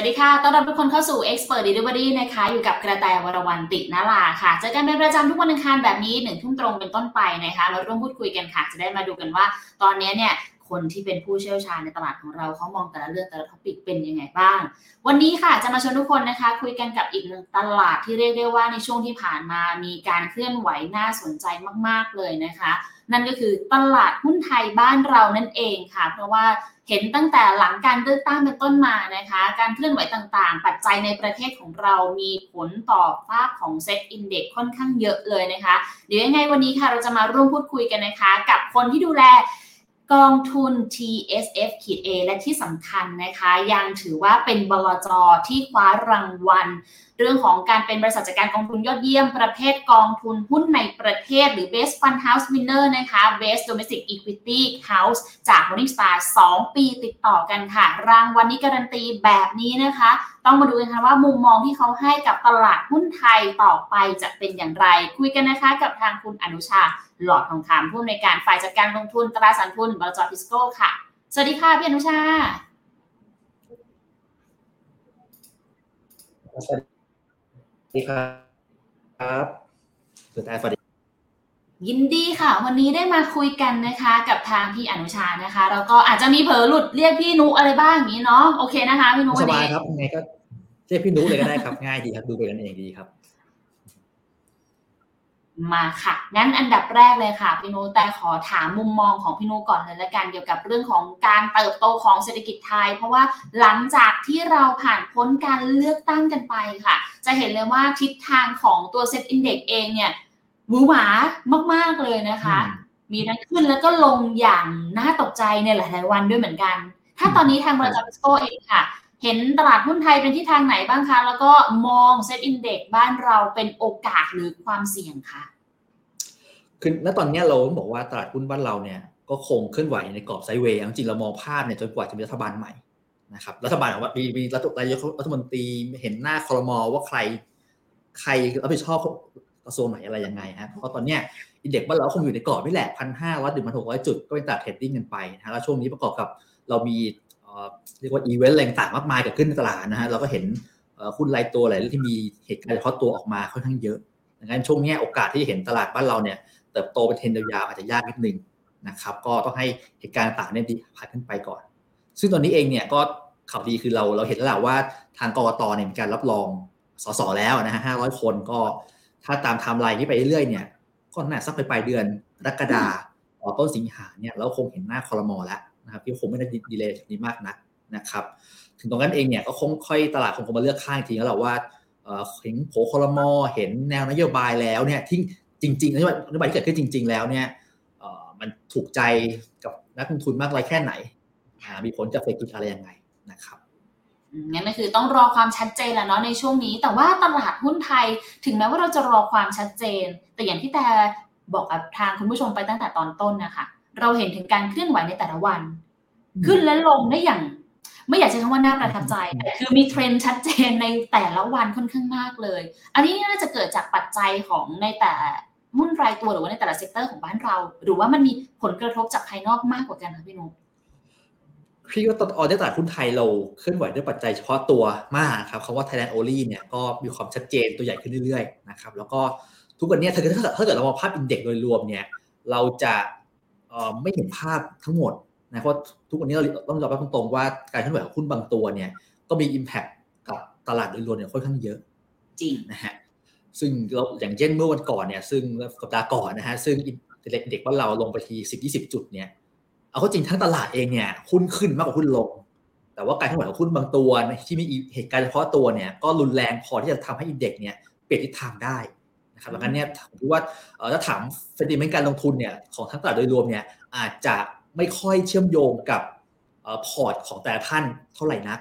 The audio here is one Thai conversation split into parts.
วัสดีค่ะ ต้อนรับทุกคนเข้าสู่ Expert Delivery นะคะ อยู่กับกระแตวรวรรณตินาลาค่ะ เจอกันเป็นประจำทุกวันอังคารแบบนี้หนึ่งทุ่มตรงเป็นต้นไปนะคะมาร่วมพูดคุยกันค่ะ จะได้มาดูกันว่า ตอนนี้เนี่ย คนที่เป็นผู้เชี่ยวชาญในตลาดของเราเขามองแต่ละเรื่องแต่ละท็อปิกเป็นยังไงบ้าง วันนี้ค่ะ จะมาชวนทุกคนนะคะ คุยกันกับอีกหนึ่งตลาดที่เรียกได้ว่าในช่วงที่ผ่านมามีการเคลื่อนไหวน่าสนใจมาก ๆ เลยนะคะ นั่นก็คือตลาดหุ้นไทยบ้านเรานั่นเองค่ะ เพราะว่าเห็นตั้งแต่หลังการเลือกตั้งเป็นต้นมานะคะ การเคลื่อนไหวต่างๆ ปัจจัยในประเทศของเรามีผลต่อภาพของเซ็ตอินเด็กค่อนข้างเยอะเลยนะคะ เดี๋ยวยังไงวันนี้ค่ะเราจะมาร่วมพูดคุยกันนะคะ กับคนที่ดูแลกองทุน TSF ขีด A และที่สำคัญนะคะ ยังถือว่าเป็นบลจที่คว้ารางวัล เรื่องของการเป็นบริษัทจัดการกองทุนยอดเยี่ยมประเภทกองทุนหุ้นในประเทศ หรือ Best Fund House Winner นะคะ Best Domestic Equity House จาก Morningstar 2 ปีติดต่อกันค่ะ รางวัลนี้การันตีแบบนี้นะคะ ต้องมาดูกันค่ะว่ามุมมองที่เขาให้กับตลาดหุ้นไทยต่อไปจะเป็นอย่างไร คุยกันนะคะกับทางคุณอนุชาหลอดทองคำผู้อำนวยการฝ่ายจัดการลงทุนตราสารทุนบลจพิสโก้ค่ะ สวัสดีค่ะพี่อนุชาสวัสดี ครับสุดท้ายสวัสดียินดีค่ะ วันนี้ได้มาคุยกันนะคะ กับทางพี่อนุชานะคะแล้วก็อาจจะมีเผลอหลุดเรียกพี่นุอะไรบ้างอย่างนี้เนาะโอเคนะคะ พี่นุสวันบายนี้ครับยังไงก็เรียกพี่นุเลยก็ได้ครับง่ายดีครับดูไปกันเองดีครับ มาค่ะ งั้นอันดับแรกเลยค่ะพี่นุแต่ขอถามมุมมองของพี่นุก่อนเลยละกันเกี่ยวกับเรื่องของการเติบโตของเศรษฐกิจไทย เพราะว่าหลังจากที่เราผ่านพ้นการเลือกตั้งกันไปค่ะ จะเห็นเลยว่าทิศทางของตัว SET Index เองเนี่ยหวือหวามาก ๆ เลยนะคะอืมมีทั้งขึ้นแล้วก็ลงอย่างน่าตกใจในหลาย ๆ วันด้วยเหมือนกัน ถ้าตอนนี้ทางบริษัททิสโก้เองค่ะ เห็นตลาดหุ้นไทยเป็นทิศทางไหนบ้างคะ แล้วก็มอง SET Index บ้านเราเป็นโอกาสหรือความเสี่ยงคะคือณตอนนี้เราต้องบอกว่าตลาดหุ้นบ้านเราเนี่ยก็คงเคลื่อนไหวในกรอบ sideway จริงเรามองภาพเนี่ยจนกว่าจะมีรัฐบาลใหม่นะครับรัฐบาลของว่ามีมีรัฐนายกรัฐมนตรีเห็นหน้าคอรมอว่าใคร ใครรับผิดชอบกระทรวงไหนอะไรยังไงฮะเพราะตอนเนี้ย index บ้านเราคงอยู่ในกรอบนี่แหละพันห้าร้อยถึงพันหกร้อยจุดก็เป็นตลาด trading กันไปนะฮะแล้วช่วงนี้ประกอบกับเรามี เรียกว่าอีเวนต์อะไรต่างมากมายเกิดขึ้นในตลาดนะฮะเราก็เห็นหุ้นรายตัวหลายเรื่องที่มีเหตุการณ์เฉพาะตัวออกมาค่อนข้างเยอะดังนั้นช่วงนี้โอกาสที่จะเห็นตลาดบ้านเราเนี่ยเติบโตเป็นเทรนด์ยาวอาจจะยากนิดนึงนะครับก็ต้องให้เหตุการณ์ต่างเนี่ยดีผ่านขึ้นไปก่อน ซึ่งตอนนี้เองเนี่ยก็ข่าวดีคือเราเราเห็นแล้วแหละว่าทางกกตเนี่ยมีการรับรองสสแล้วนะฮะห้าร้อยคนก็ถ้าตามไทม์ไลน์ที่ไปเรื่อยๆเนี่ยก็น่าสักไปปลายเดือนกรกฎาคมต้นสิงหาเนี่ยเราคงเห็นหน้าคอรมอแล้ว นะครับที่คงไม่ได้ดีเลยจากนี้มากนักนะครับ ถึงตรงนั้นเองเนี่ยก็คงค่อยตลาดคงคงมาเลือกข้างอีกทีแล้วแหละว่าเห็นโผคอรมอเห็นแนวนโยบายแล้วเนี่ยที่จริงๆนโยบายนโยบายที่เกิดขึ้นจริง ๆ แล้วเนี่ยมันถูกใจกับนักลงทุนมากน้อยแค่ไหน มีผลกับเศรษฐกิจอะไรยังไงนะครับงั้นก็คือต้องรอความชัดเจนแหละเนาะในช่วงนี้ แต่ว่าตลาดหุ้นไทยถึงแม้ว่าเราจะรอความชัดเจน แต่อย่างที่แต่บอกกับทางคุณผู้ชมไปตั้งแต่ตอนต้นนะคะ เราเห็นถึงการเคลื่อนไหวในแต่ละวันอืมขึ้นและลงได้อย่าง ไม่อยากใช้คำว่าน่าประทับใจอืมแต่คือมีเทรนด์ชัดเจนในแต่ละวันค่อนข้างมากเลย อันนี้น่าจะเกิดจากปัจจัยของในแต่หุ้นรายตัวหรือว่าในแต่ละ sector ของบ้านเรา หรือว่ามันมีผลกระทบจากภายนอกมากกว่ากันคะพี่นุ๊กพี่ว่าตอนออนในตลาดหุ้นไทยเราเคลื่อนไหวด้วยปัจจัยเฉพาะตัวมากครับคำว่า Thailand Only เนี่ยก็มีความชัดเจนตัวใหญ่ขึ้นเรื่อยๆนะครับแล้วก็ทุกวันเนี้ยถ้าเกิดถ้าเกิดเรามองภาพ index โดยรวมเนี่ยเราจะเอ่อ ไม่เห็นภาพทั้งหมดนะเพราะทุกวันนี้เราต้องยอมรับตรงๆว่าการเคลื่อนไหวของหุ้นบางตัวเนี่ยก็มี Impact กับตลาดโดยรวมเนี่ยค่อนข้างเยอะจริงนะฮะซึ่งเราอย่างเช่นเมื่อวันก่อนเนี่ยซึ่งสัปดาห์ก่อนนะฮะซึ่งเด็กเด็กว่าเราลงไปทีสิบยี่สิบจุดเนี่ยเอาเข้าจริงทั้งตลาดเองเนี่ยหุ้นขึ้นมากกว่าหุ้นลง แต่ว่าการเคลื่อนไหวของหุ้นบางตัวที่มีเหตุการณ์เฉพาะตัวเนี่ยก็รุนแรงพอที่จะทำให้ index เนี่ยเปลี่ยนทิศทางได้ นะครับดังนั้นเนี่ยผมคิดว่าถ้าถาม sentiment การลงทุนเนี่ยของทั้งตลาดโดยรวมเนี่ยอาจจะไม่ค่อยเชื่อมโยงกับเอ่อพอร์ตของแต่ละท่านเท่าไหร่นัก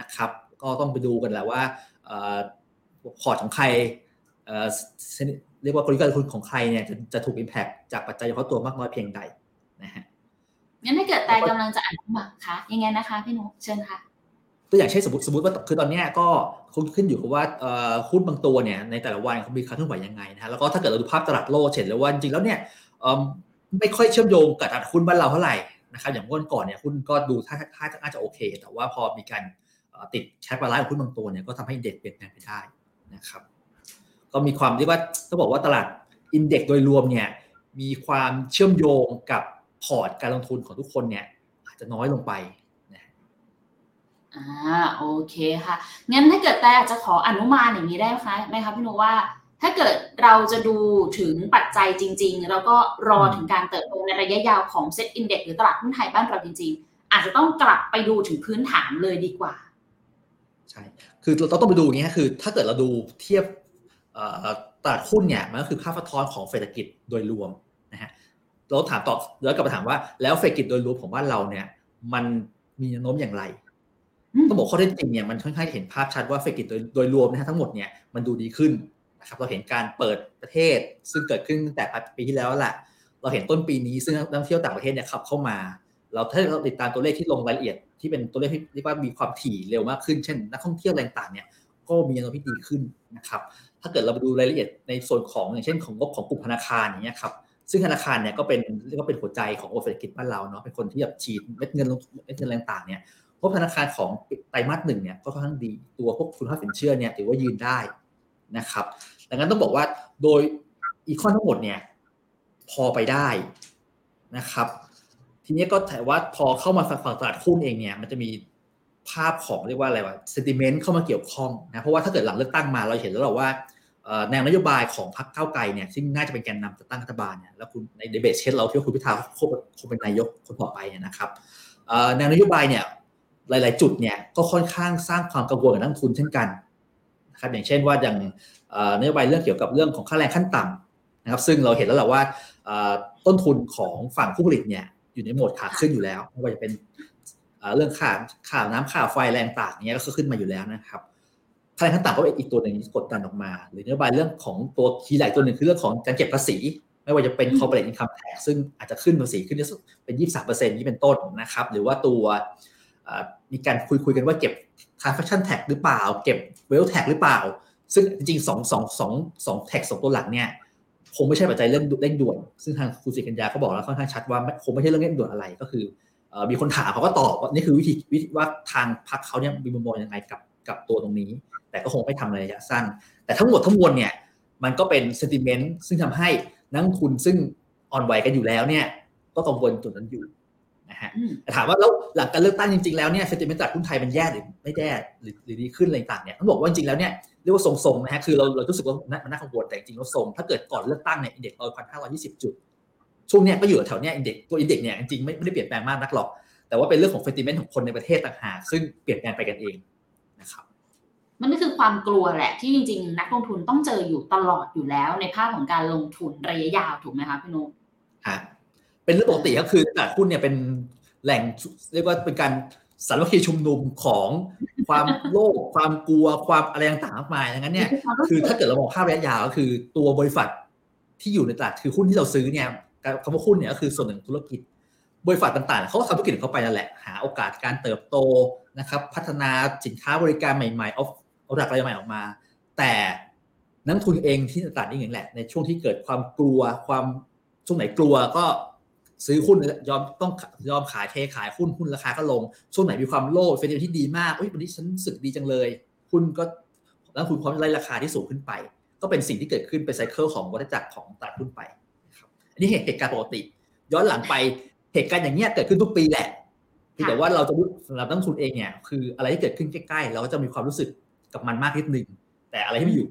นะครับก็ต้องไปดูกันแหละว่าเอ่อพอร์ตของใครเเรียกว่ากลยุทธ์การลงทุนของใครเนี่ยจะจะถูก impact จากปัจจัยเฉพาะตัวมากน้อยเพียงใดนะฮะงั้นถ้าเกิดแต่กำลังจะอ่านมาคะยังไงนะคะพี่นุ๊กเชิญค่ะ ตัวอย่างเช่นสมมติสมมติว่าคือตอนนี้ก็ขึ้นขึ้นอยู่กับว่าหุ้นบางตัวเนี่ยในแต่ละวันเขามีการเคลื่อนไหวยังไงนะฮะแล้วก็ถ้าเกิดเราดูภาพตลาดโลกเห็นเลยว่าจริงแล้วเนี่ยไม่ค่อยเชื่อมโยงกับตลาดหุ้นบ้านเราเท่าไหร่นะครับอย่างเมื่อวันก่อนเนี่ยหุ้นก็ดูท่าท่าน่าจะโอเค แต่ว่าพอมีการติด cap balance ของหุ้นบางตัวเนี่ยก็ทำให้เด็กเปลี่ยนแปลงไปได้นะครับก็มีความเรียกว่าต้องบอกว่าตลาด index โดยรวมเนี่ยมีความเชื่อมโยงกับพอร์ตการลงทุนของทุกคนเนี่ยอาจจะน้อยลงไป อ่าโอเคค่ะ งั้นถ้าเกิดแต่อาจจะขออนุมานอย่างนี้ได้ไหมคะไหมคะพี่นุ๊กว่า ถ้าเกิดเราจะดูถึงปัจจัยจริง ๆ แล้วก็รอถึงการเติบโตในระยะยาวของเซ็ตอินเด็กหรือตลาดหุ้นไทยบ้านเราจริง ๆ อาจจะต้องกลับไปดูถึงพื้นฐานเลยดีกว่า ใช่ คือเราต้องไปดูอย่างนี้คือ ถ้าเกิดเราดูเทียบตลาดหุ้นเนี่ยมันก็คือค่าสะท้อนของเศรษฐกิจโดยรวมนะฮะเราถามต่อแล้วกลับมาถามว่าแล้วเศรษฐกิจโดยรวมของบ้านเราเนี่ย มันมีแนวโน้มอย่างไร ต้องบอกข้อเท็จจริงเนี่ยมันค่อนข้างเห็นภาพชัดว่าเศรษฐกิจโดยโดยรวมนะฮะทั้งหมดเนี่ยมันดูดีขึ้นนะครับเราเห็นการเปิดประเทศ ซึ่งเกิดขึ้นตั้งแต่ปีที่แล้วแหละเราเห็นต้นปีนี้ซึ่งนักท่องเที่ยวต่างประเทศเนี่ยขับเข้ามา เราถ้าเราติดตามตัวเลขที่ลงรายละเอียด ที่เป็นตัวเลขที่เรียกว่ามีความถี่เร็วมากขึ้นเช่น นักท่องเที่ยวต่างๆเนี่ยก็มีแนวโน้มที่ดีขึ้นนะครับถ้าเกิดเราไปดูรายละเอียดในส่วนของอย่างเช่นของงบของกลุ่มธนาคารอย่างเงี้ยครับซึ่งธนาคารเนี่ยก็เป็นเรียกว่าเป็นหัวใจของเศรษฐกิจบ้านเราเนาะเป็นคนที่แบบฉีดเม็ดเงินลงเม็ดเงินต่างๆเนี่ย พบธนาคารของไตรมาสหนึ่งเนี่ยก็ค่อนข้างดีตัวพวกคุณภาพสินเชื่อเนี่ยถือว่ายืนได้นะครับ ดังนั้นต้องบอกว่าโดยอีคอนทั้งหมดเนี่ยพอไปได้นะครับ ทีนี้ก็ถือว่าพอเข้ามาฝั่งตลาดหุ้นเองเนี่ยมันจะมีภาพของเรียกว่าอะไรวะเซนติเมนต์เข้ามาเกี่ยวข้องนะเพราะว่าถ้าเกิดหลังเลือกตั้งมาเราเห็นแล้วเราว่าแนวนโยบายของพรรคก้าวไกลเนี่ยซึ่งน่าจะเป็นแกนนำจะตั้งรัฐบาลเนี่ยแล้วคุณในเดเบตเช่นเราที่ว่าคุณพิธาคงเป็นนายกคนต่อไปนะครับแนวนโยบายเนี่ย หลาย ๆ จุดเนี่ยก็ค่อนข้างสร้างความกังวลกับนักทุนเช่นกันนะครับอย่างเช่นว่าอย่างนโยบายเรื่องเกี่ยวกับเรื่องของค่าแรงขั้นต่ำนะครับ ซึ่งเราเห็นแล้วแหละว่าต้นทุนของฝั่งผู้ผลิตเนี่ยอยู่ในโหมดขาขึ้นอยู่แล้วไม่ว่าจะเป็นเรื่องค่าค่าน้ำค่าไฟแรงต่างเนี้ยก็ขึ้นมาอยู่แล้วนะครับค่าแรงขั้นต่ำก็เป็นอีกตัวหนึ่งที่กดดันออกมา หรือนโยบายเรื่องของตัวคีย์หลตัวหนึ่งคือเรื่องของการเก็บภาษี ไม่ว่าจะเป็น corporate income tax ซึ่งอาจจะขึ้นภาษีขึ้นเป็น 23%นี้เป็นต้นนะครับ หรือว่าตัว มีการคุยคุยกันว่าเก็บ transaction tax หรือเปล่า เก็บ wealth tax หรือเปล่า ซึ่งจริงๆสองสองสองสองแท็กสองตัวหลักเนี่ยคงไม่ใช่ปัจจัยเรื่องเร่งด่วน ซึ่งทางคุณสิกัญญาเขาบอกแล้วค่อนข้างชัดว่าคงไม่ใช่เรื่องเร่งด่วนอะไรก็คือมีคนถามเขาก็ตอบว่านี่คือวิธีวิธีว่าทางพรรคเขาเนี่ยมีมุมมองยังไงกับกับตัวตรงนี้ แต่ก็คงไม่ทำในระยะสั้น แต่ทั้งหมดทั้งมวลเนี่ยมันก็เป็นเซนติเมนต์ซึ่งทำให้นักทุนซึ่งอ่อนไหวกันอยู่แล้วเนี่ยก็กังวลจุดนั้นอยู่ นะฮะแต่ถามว่าแล้วหลังการเลือกตั้งจริงๆแล้วเนี่ยเซนติเมนต์ตลาดหุ้นไทยมันแย่หรือไม่แย่หรือหรือดีขึ้นอะไรต่างเนี่ยต้องบอกว่าจริงๆแล้วเนี่ยเรียกว่าทรงๆนะฮะคือเราเรารู้สึกว่ามันน่ากังวลแต่จริงๆแล้วทรงถ้าเกิดก่อนเลือกตั้งเนี่ยอินเด็กซ์เราพันห้าร้อยยี่สิบจุดช่วงเนี้ยก็อยู่แถวเนี้ยอินเด็กซ์ตัวอินเด็กซ์เนี่ยจริงๆไม่ไม่ได้เปลี่ยนแปลงมากนักหรอก แต่ว่าเป็นเรื่องของเฟติเมนต์ของคนในประเทศต่างหากซึ่งเปลี่ยนแปลงไปกันเองนะครับมันก็คือความกลัวแหละที่จริง ๆ นักลงทุนต้องเจออยู่ตลอดอยู่แล้วในภาพของการลงทุนระยะยาวถูกไหมคะพี่นุ๊กฮะ เป็นเรื่องปกติก็คือตลาดหุ้นเนี่ยเป็นแหล่งเรียกว่าเป็นการสารคดีชุมนุมของความโลภความกลัวความอะไรต่างๆมากมายดังนั้นเนี่ยคือถ้าเกิดเรามองภาพระยะยาวก็คือตัวบริษัทที่อยู่ในตลาดคือหุ้นที่เราซื้อเนี่ยคำว่าหุ้นเนี่ยก็คือส่วนหนึ่งธุรกิจ บริษัทต่างๆเขาก็ทำธุรกิจของเขาไปนั่นแหละหาโอกาสการเติบโตนะครับพัฒนาสินค้าบริการใหม่ๆเอาเอาหลักอะไรใหม่ออกมา แต่นักทุนเองที่ตลาดนี่อย่างแหละในช่วงที่เกิดความกลัวความช่วงไหนกลัวก็ ซื้อหุ้นยอมต้องยอมขายเทขายหุ้นหุ้นราคาก็ลง ช่วงไหนมีความโลภเฟดที่ดีมากเฮ้ยวันนี้ฉันสึกดีจังเลยหุ้นก็แล้วคุณพร้อมไล่ราคาที่สูงขึ้นไป ก็เป็นสิ่งที่เกิดขึ้นเป็นไซเคิลของวัฏจักรของตลาดหุ้นไปอันนี้เหตุการณ์ปกติ ย้อนหลังไปเหตุการณ์อย่างเงี้ยเกิดขึ้นทุกปีแหละแต่ว่าเราจะรู้สำหรับนักทุนเองเนี่ยคืออะไรที่เกิดขึ้นใกล้ๆเราก็จะมีความรู้สึกกับมันมากนิดนึงแต่อะไรที่มันอยู่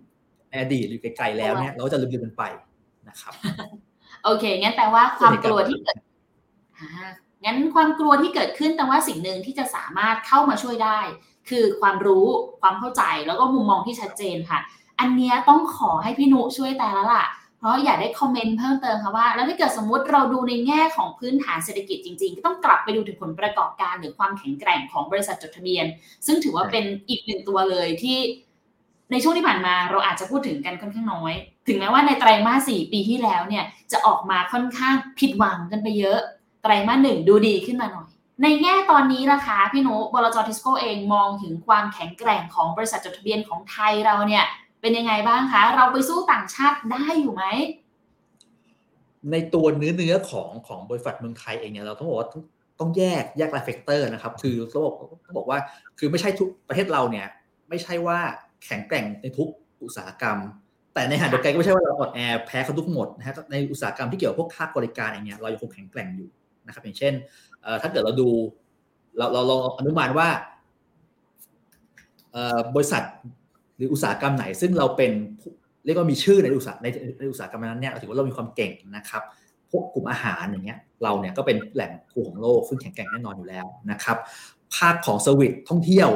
ในอดีตหรือไกลๆแล้วเนี่ยเราก็จะลืมๆมันไปนะครับ โอเค งั้นแปลว่าความกลัวที่เกิดงั้นความกลัวที่เกิดขึ้นแต่ว่าสิ่งหนึ่งที่จะสามารถเข้ามาช่วยได้ คือความรู้ความเข้าใจแล้วก็มุมมองที่ชัดเจนค่ะ อันนี้ต้องขอให้พี่นุช่วยแต่ละล่ะ เพราะอยากได้คอมเมนต์เพิ่มเติมค่ะว่า แล้วถ้าเกิดสมมุติเราดูในแง่ของพื้นฐานเศรษฐกิจจริงๆ ก็ต้องกลับไปดูถึงผลประกอบการหรือความแข็งแกร่งของบริษัทจดทะเบียน ซึ่งถือว่าเป็นอีกหนึ่งตัวเลยที่ ในช่วงที่ผ่านมาเราอาจจะพูดถึงกันค่อนข้างน้อย ถึงแม้ว่าในไตรมาสสี่ปีที่แล้วเนี่ยจะออกมาค่อนข้างผิดหวังกันไปเยอะ ไตรมาสหนึ่งดูดีขึ้นมาหน่อย ในแง่ตอนนี้ล่ะคะพี่นุบลจทิสโก้เองมองถึงความแข็งแกร่งของบริษัทจดทะเบียนของไทยเราเนี่ยเป็นยังไงบ้างคะ เราไปสู้ต่างชาติได้อยู่ไหม ในตัวเนื้อเนื้อของของบริษัทเมืองไทยเองเนี่ยเราต้องบอกว่าต้องแยกแยกราย sector นะครับ คือต้องบอกต้องบอกว่าคือไม่ใช่ทุกประเทศเราเนี่ย ไม่ใช่ว่า แข็งแกร่งในทุกอุตสาหกรรม แต่ในขณะเดียวกันก็ไม่ใช่ว่าเราอ่อนแอแพ้เขาทุกหมดนะฮะในอุตสาหกรรมที่เกี่ยวกับพวกภาคบริการอย่างเงี้ยเรายังคงแข็งแกร่งอยู่นะครับ อย่างเช่นถ้าเกิดเราดู เราเราลองอนุมานว่าบริษัทหรืออุตสาหกรรมไหน ซึ่งเราเป็นเรียกว่ามีชื่อในอุตสาหในในอุตสาหกรรมนั้นเนี่ยถือว่าเรามีความเก่งนะครับพวกกลุ่มอาหารอย่างเงี้ยเราเนี่ยก็เป็นแหล่งครัวของโลกซึ่งแข็งแกร่งแน่นอนอยู่แล้วนะครับภาคของ service ท่องเที่ยว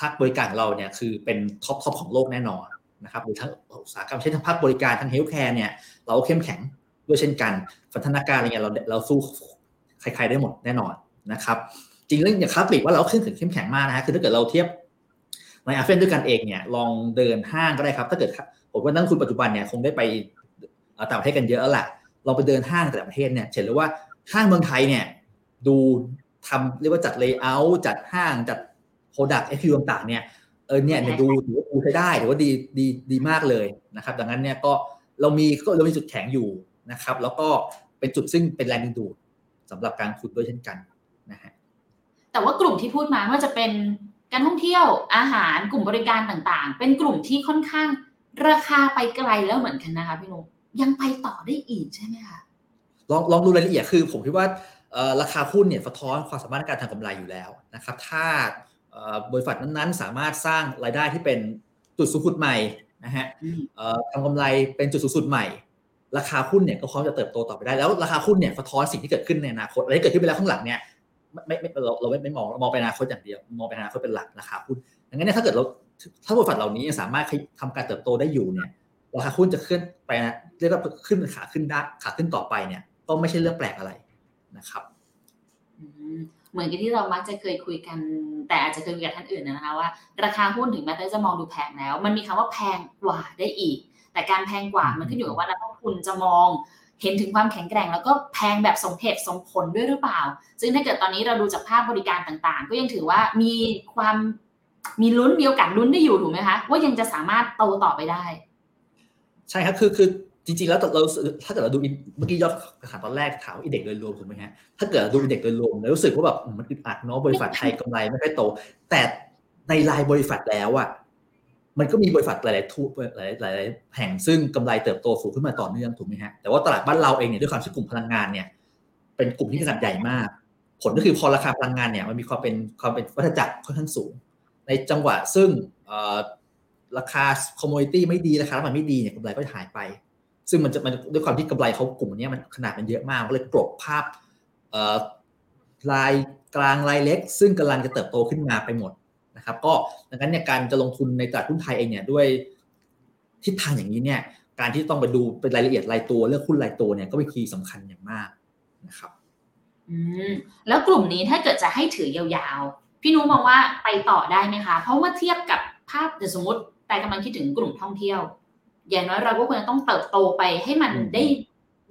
ภาคบริการเราเนี่ยคือเป็น top top ของโลกแน่นอนนะครับหรือทั้งอุตสาหกรรมเช่นทั้งภาคบริการทั้ง healthcare เนี่ยเราเข้มแข็งด้วยเช่นกันพัฒนาการอะไรเงี้ยเราเราสู้ใครๆได้หมดแน่นอนนะครับ จริงเรื่องอย่างค้าปลีกว่าเราขึ้นถึงเข้มแข็งมากนะฮะคือถ้าเกิดเราเทียบในอาเซียนด้วยกันเองเนี่ยลองเดินห้างก็ได้ครับ ถ้าเกิดผมว่านักลงทุนปัจจุบันเนี่ยคงได้ไปต่างประเทศกันเยอะแล้วแหละลองไปเดินห้างต่างประเทศเนี่ยเห็นเลยว่าห้างเมืองไทยเนี่ยดูทำเรียกว่าจัด layer จัดห้างจัด product mix ต่างๆเนี่ยเออเนี่ยดูถือว่าดูใช้ได้ถือว่าดีดีดีมากเลยนะครับ ดังนั้นเนี่ยก็เรามีก็เรามีจุดแข็งอยู่นะครับ แล้วก็เป็นจุดซึ่งเป็นแรงดึงดูดสำหรับการขุดด้วยเช่นกันนะฮะแต่ว่ากลุ่มที่พูดมาว่าจะเป็นการท่องเที่ยวอาหารกลุ่มบริการต่างๆ เป็นกลุ่มที่ค่อนข้างราคาไปไกลแล้วเหมือนกันนะคะพี่นุ๊กยังไปต่อได้อีกใช่ไหมคะลองลองดูรายละเอียดคือ ผมคิดว่าราคาหุ้นเนี่ยสะท้อนความสามารถในการทำกำไรอยู่แล้วนะครับ ถ้า บริษัทนั้นๆ สามารถสร้างรายได้ที่เป็นจุดสูงสุดใหม่นะฮะทำกำไรเป็นจุดสูงสุดใหม่ ราคาหุ้นเนี่ยก็พร้อมจะเติบโตต่อไปได้ แล้วราคาหุ้นเนี่ยสะท้อนสิ่งที่เกิดขึ้นในอนาคตอะไรที่เกิดขึ้นไปแล้วข้างหลังเนี่ยไม่ไม่เราเราไม่ไม่มองเรามองไปอนาคตอย่างเดียวมองไปอนาคตเป็นหลักราคาหุ้นดังนั้นเนี่ยถ้าเกิดเราถ้าบริษัทเหล่านี้สามารถทำการเติบโตได้อยู่เนี่ยราคาหุ้นจะขึ้นไปนะเรียกว่าขึ้นขาขึ้นได้ขาขึ้นต่อไปเนี่ย ก็ไม่ใช่เรื่องแปลกอะไรนะครับ เหมือนกับที่เรามักจะเคยคุยกัน แต่อาจจะเคยคุยกับท่านอื่นนะคะว่า ราคาหุ้นถึงแม้จะมองดูแพงแล้ว มันมีคำว่าแพงกว่าได้อีก แต่การแพงกว่ามันขึ้นอยู่กับว่านักลงทุนจะมองเห็นถึงความแข็งแกร่งแล้วก็แพงแบบสมเหตุสมผลด้วยหรือเปล่า ซึ่งถ้าเกิดตอนนี้เราดูจากภาพบริการต่างๆ ก็ยังถือว่ามีความมีลุ้นมีโอกาสลุ้นได้อยู่ถูกไหมคะว่ายังจะสามารถโตต่อไปได้ ใช่ครับคือคือ จริง ๆ แล้วเราถ้าเกิดเราดูเมื่อกี้ยอดถามตอนแรกถามอินเด็กโดยรวมถูกไหมฮะถ้าเกิดดู index โดยรวมแล้วรู้สึกว่าแบบมันอึดอัดเนาะบริษัทไทยกำไรไม่ค่อยโต แต่ในรายบริษัทแล้วอะมันก็มีบริษัทหลายๆทุกหลายหลายแห่งซึ่งกำไรเติบโตสูงขึ้นมาต่อเนื่องถูกไหมฮะแต่ว่าตลาดบ้านเราเองเนี่ยด้วยความที่กลุ่มพลังงานเนี่ย เป็นกลุ่มที่ขนาดใหญ่มาก ผลก็คือพอราคาพลังงานเนี่ยมันมีความเป็นความเป็นวัฏจักรค่อนข้างสูง ในจังหวะซึ่งราคา commodity ไม่ดีราคาน้ำมันไม่ดีเนี่ยกำไรก็หายไป ซึ่งมันจะมันด้วยความที่กำไรเขากลุ่มนี้มันขนาดมันเยอะมากก็เลยกลบภาพรายกลางรายเล็ก ซึ่งกำลังจะเติบโตขึ้นมาไปหมดนะครับ ก็ดังนั้นเนี่ยการจะลงทุนในตลาดหุ้นไทยเองเนี่ยด้วยทิศทางอย่างนี้เนี่ยการที่ต้องไปดูเป็นรายละเอียดรายตัวเลือกหุ้นรายตัวเนี่ยก็เป็นคีย์สำคัญอย่างมากนะครับอืมแล้วกลุ่มนี้ถ้าเกิดจะให้ถือยาวๆ พี่นุ้มองว่าไปต่อได้ไหมคะ เพราะว่าเทียบกับภาพสมมติแต่กำลังคิดถึงกลุ่มท่องเที่ยว อย่างน้อยเราก็ควรจะต้องเติบโตไปให้มันได้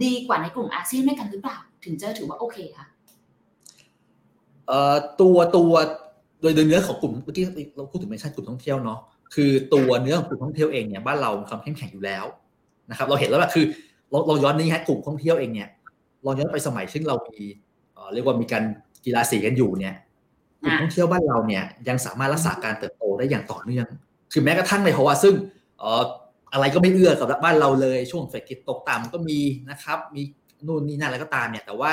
ดีกว่าในกลุ่มอาเซียนด้วยกันหรือเปล่า ถึงจะถือว่าโอเคค่ะเอ่อตัวตัวโดยโดยเนื้อของกลุ่มเมื่อกี้เราพูดถึงเมนชั่นกลุ่มท่องเที่ยวเนาะคือตัวเนื้อของกลุ่มท่องเที่ยวเองเนี่ยบ้านเรามีความเข้มแข็งอยู่แล้วนะครับ เราเห็นแล้วว่าคือเราเราย้อนนี้ฮะกลุ่มท่องเที่ยวเองเนี่ยเราย้อนไปสมัยซึ่งเรามีเรียกว่ามีการกีฬาสีกันอยู่เนี่ยกลุ่มท่องเที่ยวบ้านเราเนี่ยยังสามารถรักษาการเติบโตได้อย่างต่อเนื่อง คือแม้กระทั่งในภาวะซึ่ง อะไรก็ไม่เอื้อกับบ้านเราเลยช่วงเศรษฐกิจตกต่ำก็มีนะครับ มีนู่นนี่นั่นอะไรก็ตามเนี่ยแต่ว่า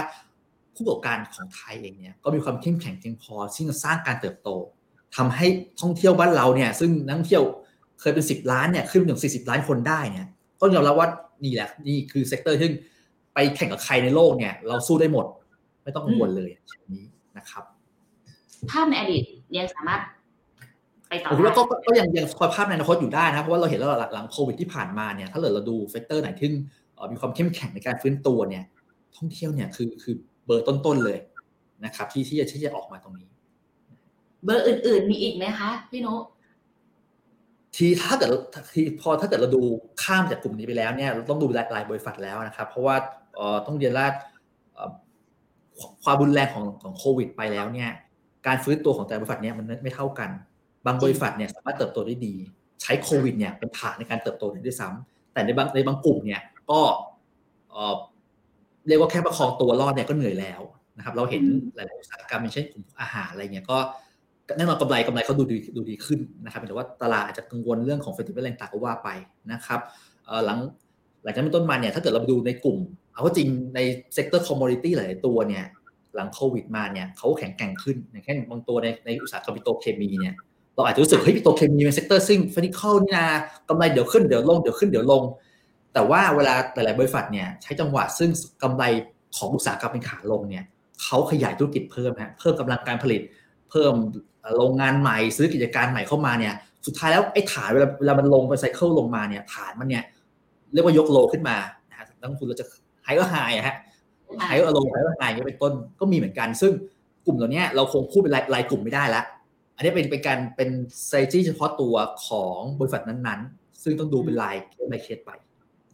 ผู้ประกอบการของไทยเองเนี่ยก็มีความเข้มแข็งเพียงพอที่จะสร้างการเติบโตทำให้ท่องเที่ยวบ้านเราเนี่ยซึ่งนักท่องเที่ยวเคยเป็นสิบล้านเนี่ยขึ้นถึงสี่สิบล้านคนได้เนี่ยก็ยอมรับว่านี่แหละนี่คือ sector ที่ไปแข่งกับใครในโลกเนี่ยเราสู้ได้หมด ไม่ต้องกังวลเลยนี้นะครับ ภาพในอดีตยังสามารถ ไปต่อผมว่าก็ยังยังคอยภาพในอนาคตอยู่ได้นะเพราะว่าเราเห็นแล้วหลังโควิดที่ผ่านมาเนี่ยถ้าเกิดเราดู sector ไหนที่มีความเข้มแข็งในการฟื้นตัวเนี่ย ท่องเที่ยวเนี่ยคือคือเบอร์ต้นๆเลยนะครับ ที่ที่จะที่จะออกมาตรงนี้ เบอร์อื่น ๆ มีอีกไหมคะพี่นุทีถ้าเกิดทีพอถ้าเกิดเราดูข้ามจากกลุ่มนี้ไปแล้วเนี่ยเราต้องดูรายบริษัทแล้วนะครับ เพราะว่าต้องเรียนว่าความรุนแรงของของโควิด ไปแล้วเนี่ย การฟื้นตัวของแต่บริษัทเนี่ยมันไม่เท่ากัน บางบริษัทเนี่ยสามารถเติบโตได้ดี ใช้โควิดเนี่ยเป็นฐานในการเติบโตได้ด้วยซ้ำแต่ในบางในบางกลุ่มเนี่ยก็เรียกว่าแค่ประคองตัวรอดเนี่ยก็เหนื่อยแล้วนะครับ เราเห็นหลายๆอุตสาหกรรมอย่างเช่นกลุ่มอาหารอะไรเงี้ยก็แน่นอนกำไรกำไรเขาดูดีดูดีขึ้นนะครับแต่ว่าตลาดอาจจะกังวลเรื่องของเฟสติวัลแรงต่างก็ว่าไปนะครับหลังหลังจากนั้นต้นมาเนี่ยถ้าเกิดเราไปดูในกลุ่ม เอาว่าจริงใน sector commodity หลายตัวเนี่ยหลังโควิดมาเนี่ยเขาแข็งแกร่งขึ้นอย่างเช่นบางตัวในในอุตสาหกรรมปิโตรเคมีเนี่ย เราอาจจะรู้สึกเฮ้ยปิโตรเคมีเป็น sector ซึ่ง cyclical นี่นะกำไรเดี๋ยวขึ้นเดี๋ยวลงเดี๋ยวขึ้นเดี๋ยวลง แต่ว่าเวลาหลาย ๆ บริษัทเนี่ยใช้จังหวะซึ่งกำไรของอุตสาหกรรมเป็นขาลงเนี่ยเขาขยายธุรกิจเพิ่มฮะเพิ่มกำลังการผลิต เพิ่มโรงงานใหม่ซื้อกิจการใหม่เข้ามาเนี่ยสุดท้ายแล้วไอ้ฐานเวลาเวลามันลงไปไซเคิลลงมาเนี่ยฐานมันเนี่ยเรียกว่ายกโลขึ้นมานะฮะนักลงทุนเราจะไฮก็ไฮอะฮะไฮก็ลงไฮก็ไฮอย่างเป็นต้นก็มีเหมือนกัน ซึ่งกลุ่มเหล่านี้เราคงพูดเป็นรายรายกลุ่มไม่ได้ละ อันนี้เป็นเป็นการเป็น strategy เฉพาะตัวของบริษัทนั้นๆ ซึ่งต้องดูเป็นรายเคส by เคสไป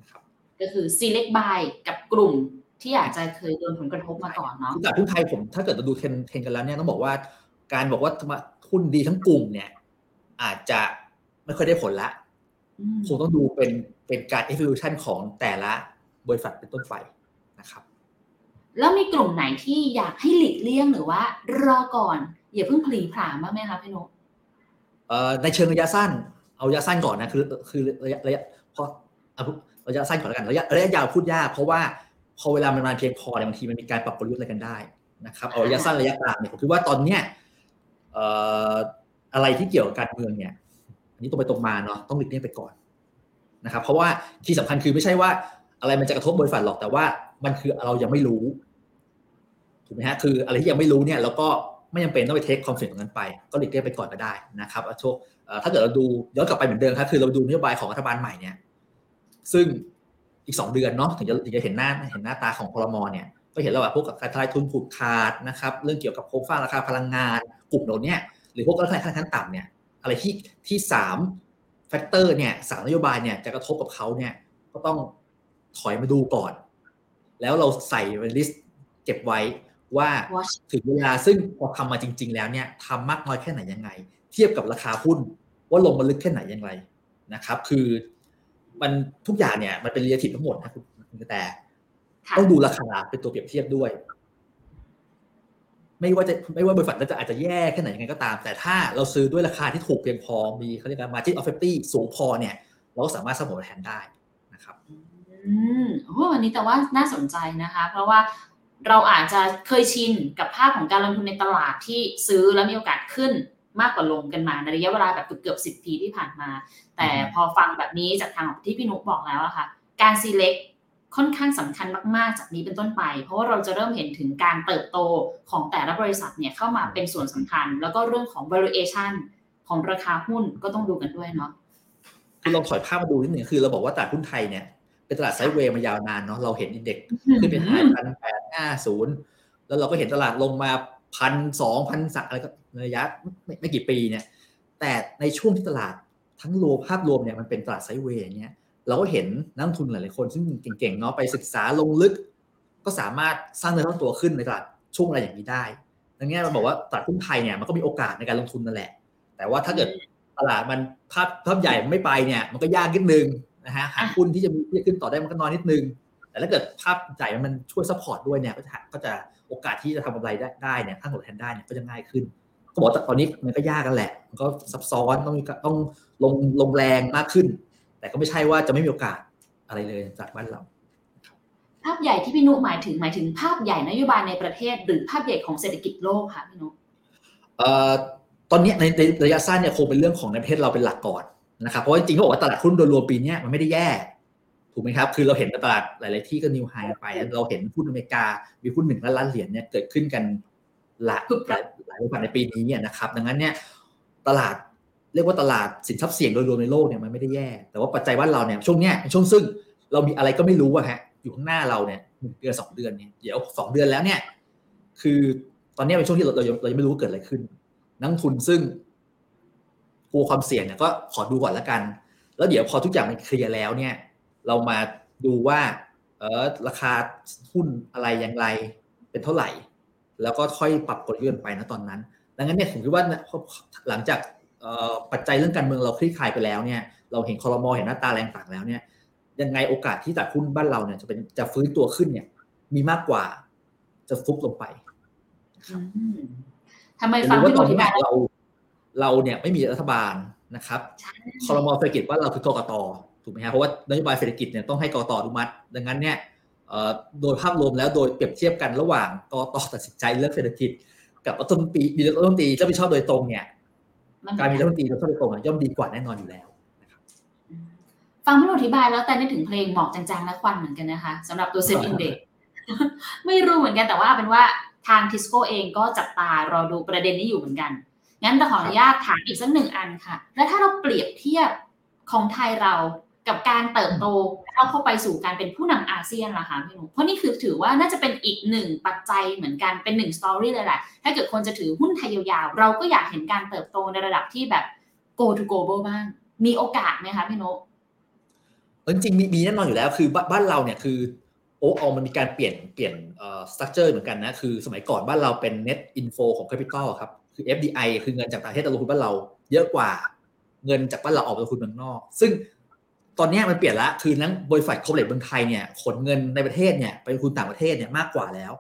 นะครับก็คือ select buy กับกลุ่มที่อาจจะเคยโดนผลกระทบมาก่อนเนาะตลาดหุ้นไทยผมถ้าเกิดเราดู trend trend กันแล้วเนี่ยต้องบอกว่าการบอกว่าหุ้นดีทั้งกลุ่มเนี่ย อาจจะไม่ค่อยได้ผลละคงต้องดูเป็นเป็นการ evolution ของแต่ละบริษัทเป็นต้นไปนะครับ แล้วมีกลุ่มไหนที่อยากให้หลีกเลี่ยงหรือว่า รอก่อนอย่าเพิ่งผลีผลามบ้างไหมคะพี่นุ๊กในเชิงระยะสั้น เอาระยะสั้นก่อนนะคือคือระยะระยะพอระยะสั้นก่อนแล้วกันระยะระยะยาวพูดยากเพราะว่าพอเวลามันมาเพียงพอเนี่ยบางทีมันมีการปรับกลยุทธ์อะไรกันได้นะครับเอาระยะสั้นระยะกลางเนี่ยผมคิดว่าตอนเนี้ยอะไรที่เกี่ยวกับการเมืองเนี่ยอันนี้ตรงไปตรงมาเนาะต้องหลีกเลี่ยงไปก่อนนะครับเพราะว่าที่สำคัญคือไม่ใช่ว่าอะไรมันจะกระทบบริษัทหรอกแต่ว่า มันคือเรายังไม่รู้ถูกไหมฮะคืออะไรที่ยังไม่รู้เนี่ยเราก็ไม่จำเป็นต้องไป take คอนเฟนต์ตรงนั้นไป ก็หลีกเลี่ยงไปก่อนก็ได้นะครับโชคถ้าเกิดเราดูย้อนกลับไปเหมือนเดิมครับคือเราดูนโยบายของรัฐบาลใหม่เนี่ยซึ่งอีกสองเดือนเนาะถึงจะถึงจะเห็นหน้าเห็นหน้าตาของครม.เนี่ยก็เห็นแล้วว่าพวกการทลายทุนผูกขาดนะครับเรื่องเกี่ยวกับโครงสร้างราคาพลังงาน กลุ่มเหล่านี้หรือพวกราคาขั้นต่ำเนี่ยอะไรที่ที่สาม factor เนี่ยสามนโยบายเนี่ยจะกระทบกับเขาเนี่ยก็ต้องถอยมาดูก่อน แล้วเราใส่เป็น list เก็บไว้ว่าถึงเวลาซึ่งพอทำมาจริง ๆ แล้วเนี่ยทำมากน้อยแค่ไหนยังไง เทียบกับราคาหุ้น ว่าลงมาลึกแค่ไหนยังไงนะครับ คือมันทุกอย่างเนี่ยมันเป็น relative ทั้งหมดนะคุณแต่ต้องดูราคาเป็นตัวเปรียบเทียบด้วย ไม่ว่าจะไม่ว่าบริษัทจะอาจจะแย่แค่ไหนยังไงก็ตาม แต่ถ้าเราซื้อด้วยราคาที่ถูกเพียงพอมีเขาเรียกว่า margin of safety สูงพอเนี่ย เราก็สามารถสมรแทนได้นะครับ อืมโอ้วันนี้แต่ว่าน่าสนใจนะคะ เพราะว่าเราอาจจะเคยชินกับภาพของการลงทุนในตลาดที่ซื้อแล้วมีโอกาสขึ้นมากกว่าลงกันมาในระยะเวลาแบบเกือบสิบปีที่ผ่านมา แต่พอฟังแบบนี้จากทางที่พี่นุ๊กบอกแล้วอะค่ะ การ select ค่อนข้างสำคัญมาก ๆ จากนี้เป็นต้นไป เพราะว่าเราจะเริ่มเห็นถึงการเติบโตของแต่ละบริษัทเนี่ยเข้ามาเป็นส่วนสำคัญ แล้วก็เรื่องของ valuation ของราคาหุ้นก็ต้องดูกันด้วยเนาะคือลองถอยภาพมาดูนิดหนึ่งคือเราบอกว่าตลาดหุ้นไทยเนี่ย เป็นตลาดไซด์เวย์มายาวนานเนาะเราเห็นอินเด็กซ์ขึ้นเป็นไฮพันแปดห้าศูนย์แล้วเราก็เห็นตลาดลงมาพันสองพันสักอะไรก็ระยะไม่ไม่กี่ปีเนี่ยแต่ในช่วงที่ตลาดทั้งรวมภาพรวมเนี่ยมันเป็นตลาดไซด์เวย์อย่างเงี้ยเราก็เห็นนักทุนหลายๆคน ซึ่งเก่งๆเนาะไปศึกษาลงลึก ก็สามารถสร้างเนื้อทั้งตัวขึ้นในตลาดช่วงอะไรอย่างนี้ได้ดังนี้เราบอกว่าตลาดหุ้นไทยเนี่ยมันก็มีโอกาสในการลงทุนนั่นแหละ แต่ว่าถ้าเกิดตลาดมันภาพภาพใหญ่ไม่ไปเนี่ยมันก็ยากนิดนึง นะฮะหาหุ้นที่จะมีที่จะขึ้นต่อได้มันก็น้อยนิดนึง แต่ถ้าเกิดภาพใหญ่มันช่วย support ด้วยเนี่ยก็จะก็จะโอกาสที่จะทำกำไรได้ได้เนี่ยผลตอบแทนได้เนี่ยก็จะง่ายขึ้นก็บอกตอนนี้มันก็ยากกันแหละ มันก็ซับซ้อนต้องมีต้องลงลงแรงมากขึ้น แต่ก็ไม่ใช่ว่าจะไม่มีโอกาสอะไรเลยจากบ้านเรา ภาพใหญ่ที่พี่นุหมายถึงหมายถึงภาพใหญ่นโยบายในประเทศ หรือภาพใหญ่ของเศรษฐกิจโลกค่ะพี่นุตอนนี้ในระยะสั้นเนี่ยคงเป็นเรื่องของในประเทศเราเป็นหลักก่อน นะครับเพราะจริงๆเขาบอกว่าตลาดหุ้นโดยรวมปีนี้มันไม่ได้แย่ ถูกไหมครับ คือเราเห็นตลาดหลายๆที่ก็นิวไฮไป เราเห็นหุ้นอเมริกา มีหุ้นหนึ่งล้านเหรียญเนี่ยเกิดขึ้นกันหลายหลายบริษัทในปีนี้เนี่ยนะครับ ดังนั้นเนี่ยตลาดเรียกว่าตลาดสินทรัพย์เสี่ยงโดยรวมในโลกเนี่ยมันไม่ได้แย่ แต่ว่าปัจจัยบ้านเราเนี่ยช่วงเนี้ยช่วงซึ่งเรามีอะไรก็ไม่รู้อะฮะอยู่ข้างหน้าเราเนี่ยหนึ่งเดือนสองเดือนเนี่ยเดี๋ยวสองเดือนแล้วเนี่ย คือตอนนี้เป็นช่วงที่เราเราเรายังไม่รู้ว่าเกิดอะไรขึ้น นักทุนซึ่ง กลัวความเสี่ยงเนี่ยก็ขอดูก่อนแล้วกัน แล้วเดี๋ยวพอทุกอย่างมันเคลียร์แล้วเนี่ยเรามาดูว่าเออราคาหุ้นอะไรอย่างไรเป็นเท่าไหร่ แล้วก็ค่อยปรับกลยุทธ์ไปนะตอนนั้น ดังนั้นเนี่ยผมคิดว่าหลังจากปัจจัยเรื่องการเมืองเราคลี่คลายไปแล้วเนี่ยเราเห็นคอรมอเห็นหน้าตาแรงต่างแล้วเนี่ยยังไงโอกาสที่ตลาดหุ้นบ้านเราเนี่ยจะเป็นจะฟื้นตัวขึ้นเนี่ย มีมากกว่าจะฟุบลงไปทำไมฟังพี่โนอธิบายเรา เราเนี่ยไม่มีรัฐบาลนะครับคอรมอเศรษฐกิจว่าเราคือกกตถูกไหมครับเพราะว่านโยบายเศรษฐกิจเนี่ยต้องให้กกตอนุมัติ ดังนั้นเนี่ยโดยภาพรวมแล้วโดยเปรียบเทียบกันระหว่างกกตตัดสินใจเรื่องเศรษฐกิจ กับรัฐมนตรีมีรัฐมนตรีรับผิดชอบโดยตรงเนี่ยการมีรัฐมนตรีรับผิดชอบโดยตรงย่อมดีกว่าแน่นอนอยู่แล้วฟังพี่อธิบายแล้วแต่นึกถึงเพลงหมอกจางๆและควันเหมือนกันนะคะสำหรับตัว SET Index ไม่รู้เหมือนกันแต่ว่าเป็นว่าทางทิสโก้เองก็จับตารอดูประเด็นนี้อยู่เหมือนกัน งั้นแต่ขออนุญาตถามอีกสักหนึ่งอันค่ะ แล้วถ้าเราเปรียบเทียบของไทยเรากับการเติบโตเอาเข้าไปสู่การเป็นผู้นำอาเซียนล่ะคะพี่หนุ่มเพราะนี่คือถือว่าน่าจะเป็นอีกหนึ่งปัจจัยเหมือนกันเป็นหนึ่ง story เลยแหละถ้าเกิดคนจะถือหุ้นไทยยาวๆ เราก็อยากเห็นการเติบโตในระดับที่แบบ go to global บ้าง มีโอกาสไหมคะพี่นุ๊กจริงๆมีแน่นอนอยู่แล้วคือบ้านเราเนี่ยคือโอ้อมันมีการเปลี่ยนเปลี่ยนเอ่อ structure เหมือนกันนะคือสมัยก่อนบ้านเราเป็น net inflow ของ capital ครับ คือ FDI คือเงินจากต่างประเทศลงทุนบ้านเรา เยอะกว่าเงินจากบ้านเราออกไปลงทุนเมืองนอก ซึ่งตอนนี้มันเปลี่ยนละคือนั้นบริษัท corporate เมืองไทยเนี่ยขนเงินในประเทศเนี่ยไปลงทุนต่างประเทศเนี่ยมากกว่าแล้ว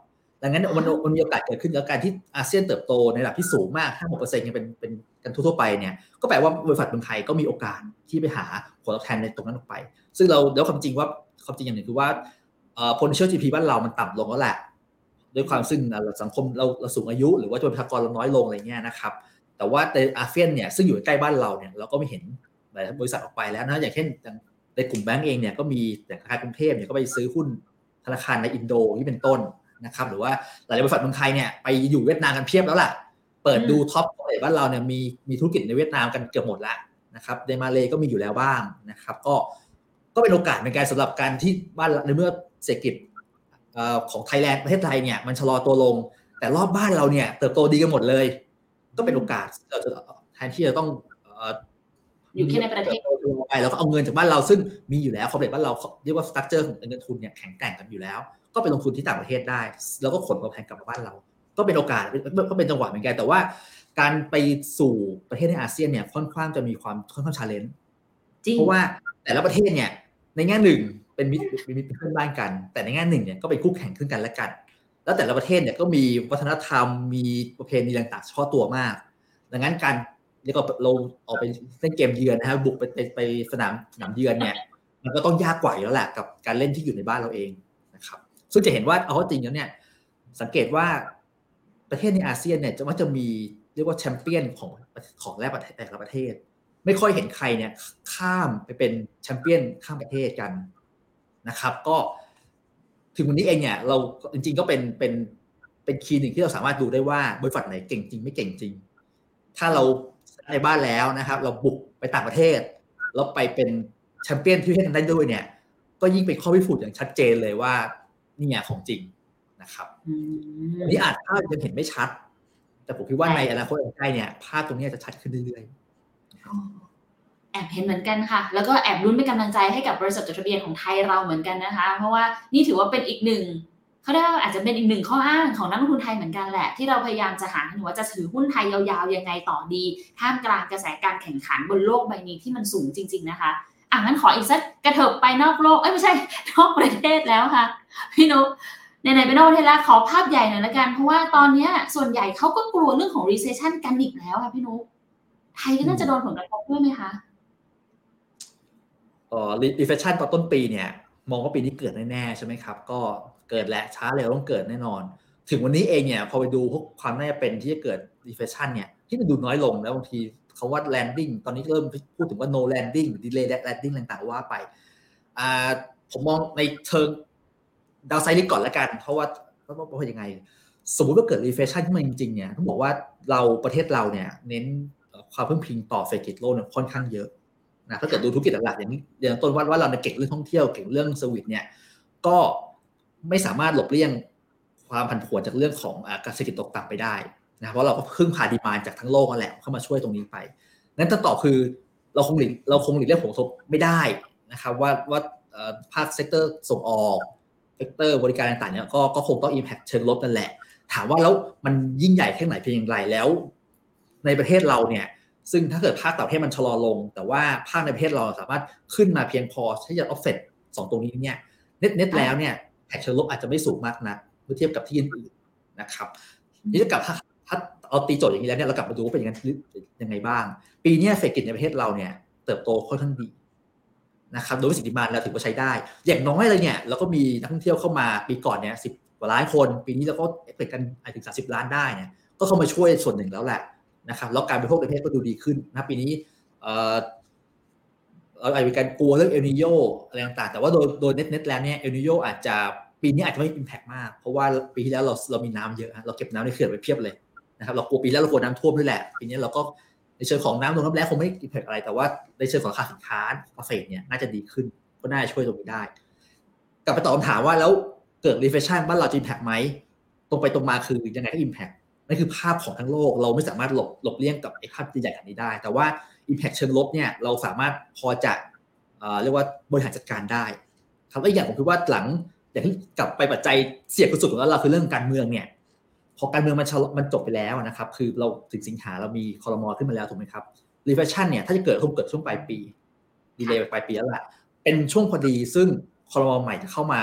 ดังนั้นมันมันมีโอกาสเกิดขึ้นแล้วการที่อาเซียนเติบโตในระดับที่สูงมาก5-6%ยังเป็นเป็นกันทั่วไปเนี่ยก็แปลว่าบริษัทเมืองไทยก็มีโอกาสที่ไปหาผลตอบแทนในตรงนั้นออกไป ซึ่งเราแล้วความจริงว่าความจริงอย่างหนึ่งคือว่า potential GDP บ้านเรามันต่ำลงแล้วแหละ ด้วยความซึ่งสังคมเราเราสูงอายุ หรือว่าจำนวนประชากรเราน้อยลงอะไรเงี้ยนะครับแต่ว่าในอาเซียนเนี่ยซึ่งอยู่ใกล้บ้านเราเนี่ยเราก็ไม่เห็นหลายบริษัทออกไปแล้วนะอย่างเช่นในกลุ่มแบงก์เองเนี่ยก็มีอย่างธนาคารกรุงเทพเนี่ยก็ไปซื้อหุ้นธนาคารในอินโดที่เป็นต้นนะครับหรือว่าหลายบริษัทเมืองไทยเนี่ยไปอยู่เวียดนามกันเพียบแล้วล่ะ เปิดดู top เลยบ้านเราเนี่ยมีมีธุรกิจในเวียดนามกันเกือบหมดแล้วนะครับในมาเลยก็มีอยู่แล้วบ้างนะครับ ก็ก็เป็นโอกาสในการสำหรับการที่บ้านในเมื่อเศรษฐกิจ ของไทยแลนด์ประเทศไทยเนี่ยมันชะลอตัวลง แต่รอบบ้านเราเนี่ยเติบโตดีกันหมดเลย ก็เป็นโอกาสเราจะแทนที่จะต้องอยู่แค่ในประเทศไปแล้วก็เอาเงินจากบ้านเราซึ่งมีอยู่แล้ว corporate บ้านเราเรียกว่า structure ของเงินทุนเนี่ยแข็งแกร่งกันอยู่แล้ว ก็ไปลงทุนที่ต่างประเทศได้ แล้วก็ขนกำไรกลับมาบ้านเรา ก็เป็นโอกาสก็เป็นจังหวะเหมือนกันแต่ว่า การไปสู่ประเทศในอาเซียนเนี่ยค่อนข้างจะมีความค่อนข้าง challenge เพราะว่าแต่ละประเทศเนี่ยในแง่หนึ่ง เป็นมิตรเป็นเพื่อนบ้านกัน แต่ในแง่หนึ่งเนี่ยก็เป็นคู่แข่งซึ่งกันและกัน แล้วแต่ละประเทศเนี่ยก็มีวัฒนธรรมมีประเพณีต่างๆเฉพาะตัวมาก ดังนั้นการนี่ก็เราออกไปเล่นเกมเยือนนะครับบุกไปไปไปสนามสนามเยือนเนี่ยมันก็ต้องยากกว่าอยู่แล้วแหละกับการเล่นที่อยู่ในบ้านเราเองนะครับ ซึ่งจะเห็นว่าเอาจริงแล้วเนี่ยสังเกตว่าประเทศในอาเซียนเนี่ยจะว่าจะมีเรียกว่าแชมเปี้ยนของของแต่ละประเทศ ไม่ค่อยเห็นใครเนี่ยข้ามไปเป็นแชมเปี้ยนข้ามประเทศกัน นะครับ ก็ถึงวันนี้เองเนี่ยเราจริงๆก็เป็นเป็นเป็นคีย์หนึ่งที่เราสามารถดูได้ว่าบริษัทไหนเก่งจริงไม่เก่งจริง ถ้าเราในบ้านแล้วนะครับ เราบุกไปต่างประเทศแล้วไปเป็นแชมเปี้ยนที่ประเทศนั้นได้ด้วยเนี่ย ก็ยิ่งเป็นข้อพิสูจน์อย่างชัดเจนเลยว่านี่ไงของจริงนะครับอันนี้อาจภาพยังเห็นไม่ชัด แต่ผมคิดว่าในอนาคตใกล้เนี่ยภาพตรงนี้จะชัดขึ้นเรื่อยๆ แอบเห็นเหมือนกันค่ะ แล้วก็แอบรุ้นเป็นกำลังใจให้กับบริษัทจดทะเบียนของไทยเราเหมือนกันนะคะ เพราะว่านี่ถือว่าเป็นอีกหนึ่งเขาได้อาจจะเป็นอีกหนึ่งข้ออ้างของนักลงทุนไทยเหมือนกันแหละ ที่เราพยายามจะหาว่าจะถือหุ้นไทยยาวๆยังไงต่อดี ท่ามกลางกระแสการแข่งขันบนโลกใบนี้ที่มันสูงจริง ๆนะคะอะงั้นขออีกสักกระเถิบไปนอกโลกเอ้ยไม่ใช่นอกประเทศแล้วค่ะ พี่นุ๊กในไหนไปนอกประเทศแล้วขอภาพใหญ่หน่อยละกัน เพราะว่าตอนนี้ส่วนใหญ่เขาก็กลัวเรื่องของ recession กันอีกแล้วค่ะพี่นุ๊กไทยก็น่าจะโดนผลกระทบด้วยไหมคะ อ๋อ recession ตอนต้นปีเนี่ย มองว่าปีนี้เกิดแน่ๆใช่ไหมครับ ก็เกิดและช้าเร็วต้องเกิดแน่นอน ถึงวันนี้เองเนี่ยพอไปดูพวกความน่าจะเป็นที่จะเกิด recession เนี่ยที่มันดูน้อยลงแล้วบางทีเขาว่า landing ตอนนี้เริ่มพูดถึงว่า no landing delay landing ต่างๆว่าไปอ่าผมมองในเชิงดาวไซด์ก่อนแล้วกัน เพราะว่าเพราะว่ายังไง สมมติว่าเกิด recession ขึ้นมาจริงๆเนี่ยต้องบอกว่าเราประเทศเราเนี่ยเน้นความพึ่งพิงต่อเศรษฐกิจโลกเนี่ยค่อนข้างเยอะ นะถ้าเกิดดูธุรกิจหลักๆอย่างนี้อย่างต้นว่าว่าเราเก่งเรื่องท่องเที่ยวเก่งเรื่อง service เนี่ยก็ไม่สามารถหลบเลี่ยงความผันผวนจากเรื่องของการเศรษฐกิจตกต่ำไปได้นะเพราะเราก็พึ่งพา demand จากทั้งโลกนั่นแหละเข้ามาช่วยตรงนี้ไป นั้นถ้าตอบคือเราคงหลีกเราคงหลีกเลี่ยงผลกระทบไม่ได้นะครับว่าว่าภาค sector ส่งออก sector บริการต่างๆเนี่ยก็ก็คงต้อง impact เชิงลบนั่นแหละ ถามว่าแล้วมันยิ่งใหญ่แค่ไหนเพียงไรแล้ว ในประเทศเราเนี่ย ซึ่งถ้าเกิดภาคต่างประเทศมันชะลอลง แต่ว่าภาคในประเทศเราสามารถขึ้นมาเพียงพอที่จะออฟเซ็ตสองตรงนี้เนี่ย net net แล้วเนี่ย impact เชิงลบอาจจะไม่สูงมากนะเมื่อเทียบกับที่อื่นนะครับนี่จะกลับถ้าถ้าเอาตีโจทย์อย่างนี้แล้วเนี่ยเรากลับมาดูว่าเป็นยังไงยังไงบ้าง ปีนี้เศรษฐกิจในประเทศเราเนี่ยเติบโตค่อนข้างดีนะครับโดยสิทธิมาเราถือว่าใช้ได้ อย่างน้อยเลยเนี่ยเราก็มีนักท่องเที่ยวเข้ามาปีก่อนเนี่ยสิบกว่าล้านคน ปีนี้เราก็เปิดกันถึงสาสิบล้านได้เนี่ยก็เข้ามาช่วยส่วนหนึ่งแล้วแหละ นะครับแล้วการบริโภคในประเทศก็ดูดีขึ้นนะปีนี้เราอาจจะมีการกลัวเรื่องเอลนิโยอะไรต่างๆ แต่ว่าโดยโดยเน็ตเน็ตแล้วเนี่ยเอลนิโยอาจจะปีนี้อาจจะไม่อิมแพกมาก เพราะว่าปีที่แล้วเราเรามีน้ำเยอะเราเก็บน้ำในเขื่อนไว้เพียบเลยนะครับเรากลัวปีแล้วเรากลัวน้ำท่วมด้วยแหละปีนี้เราก็ในเชิงของน้ำลงน้ำแรงคงไม่อิมแพกอะไร แต่ว่าในเชิงของราคาสินค้าเกษตรเนี่ยน่าจะดีขึ้นก็น่าจะช่วยตรงนี้ได้ กลับไปตอบคำถามว่าแล้วเกิด recession บ้านเราจะ impact ไหมตรงไปตรงมาคือยังไงก็ impact นั่นคือภาพของทั้งโลก เราไม่สามารถหลบหลบเลี่ยงกับไอ้ภาพใหญ่ๆแบบนี้ได้ แต่ว่า Impact เชิงลบเนี่ยเราสามารถพอจะเรียกว่าบริหารจัดการได้ครับและอย่างผมคิดว่าหลังอย่างที่กลับไปปัจจัยเสี่ยงสุดของเราคือเรื่องการเมืองเนี่ยพอการเมืองมันมันจบไปแล้วนะครับ คือเราถึงสิงหาเรามีคอรมอขึ้นมาแล้วถูกไหมครับ recession เนี่ยถ้าจะเกิดคงเกิดช่วงปลายปี delay ไปปลายปีแล้วแหละเป็นช่วงพอดีซึ่งคอรมอใหม่จะเข้ามา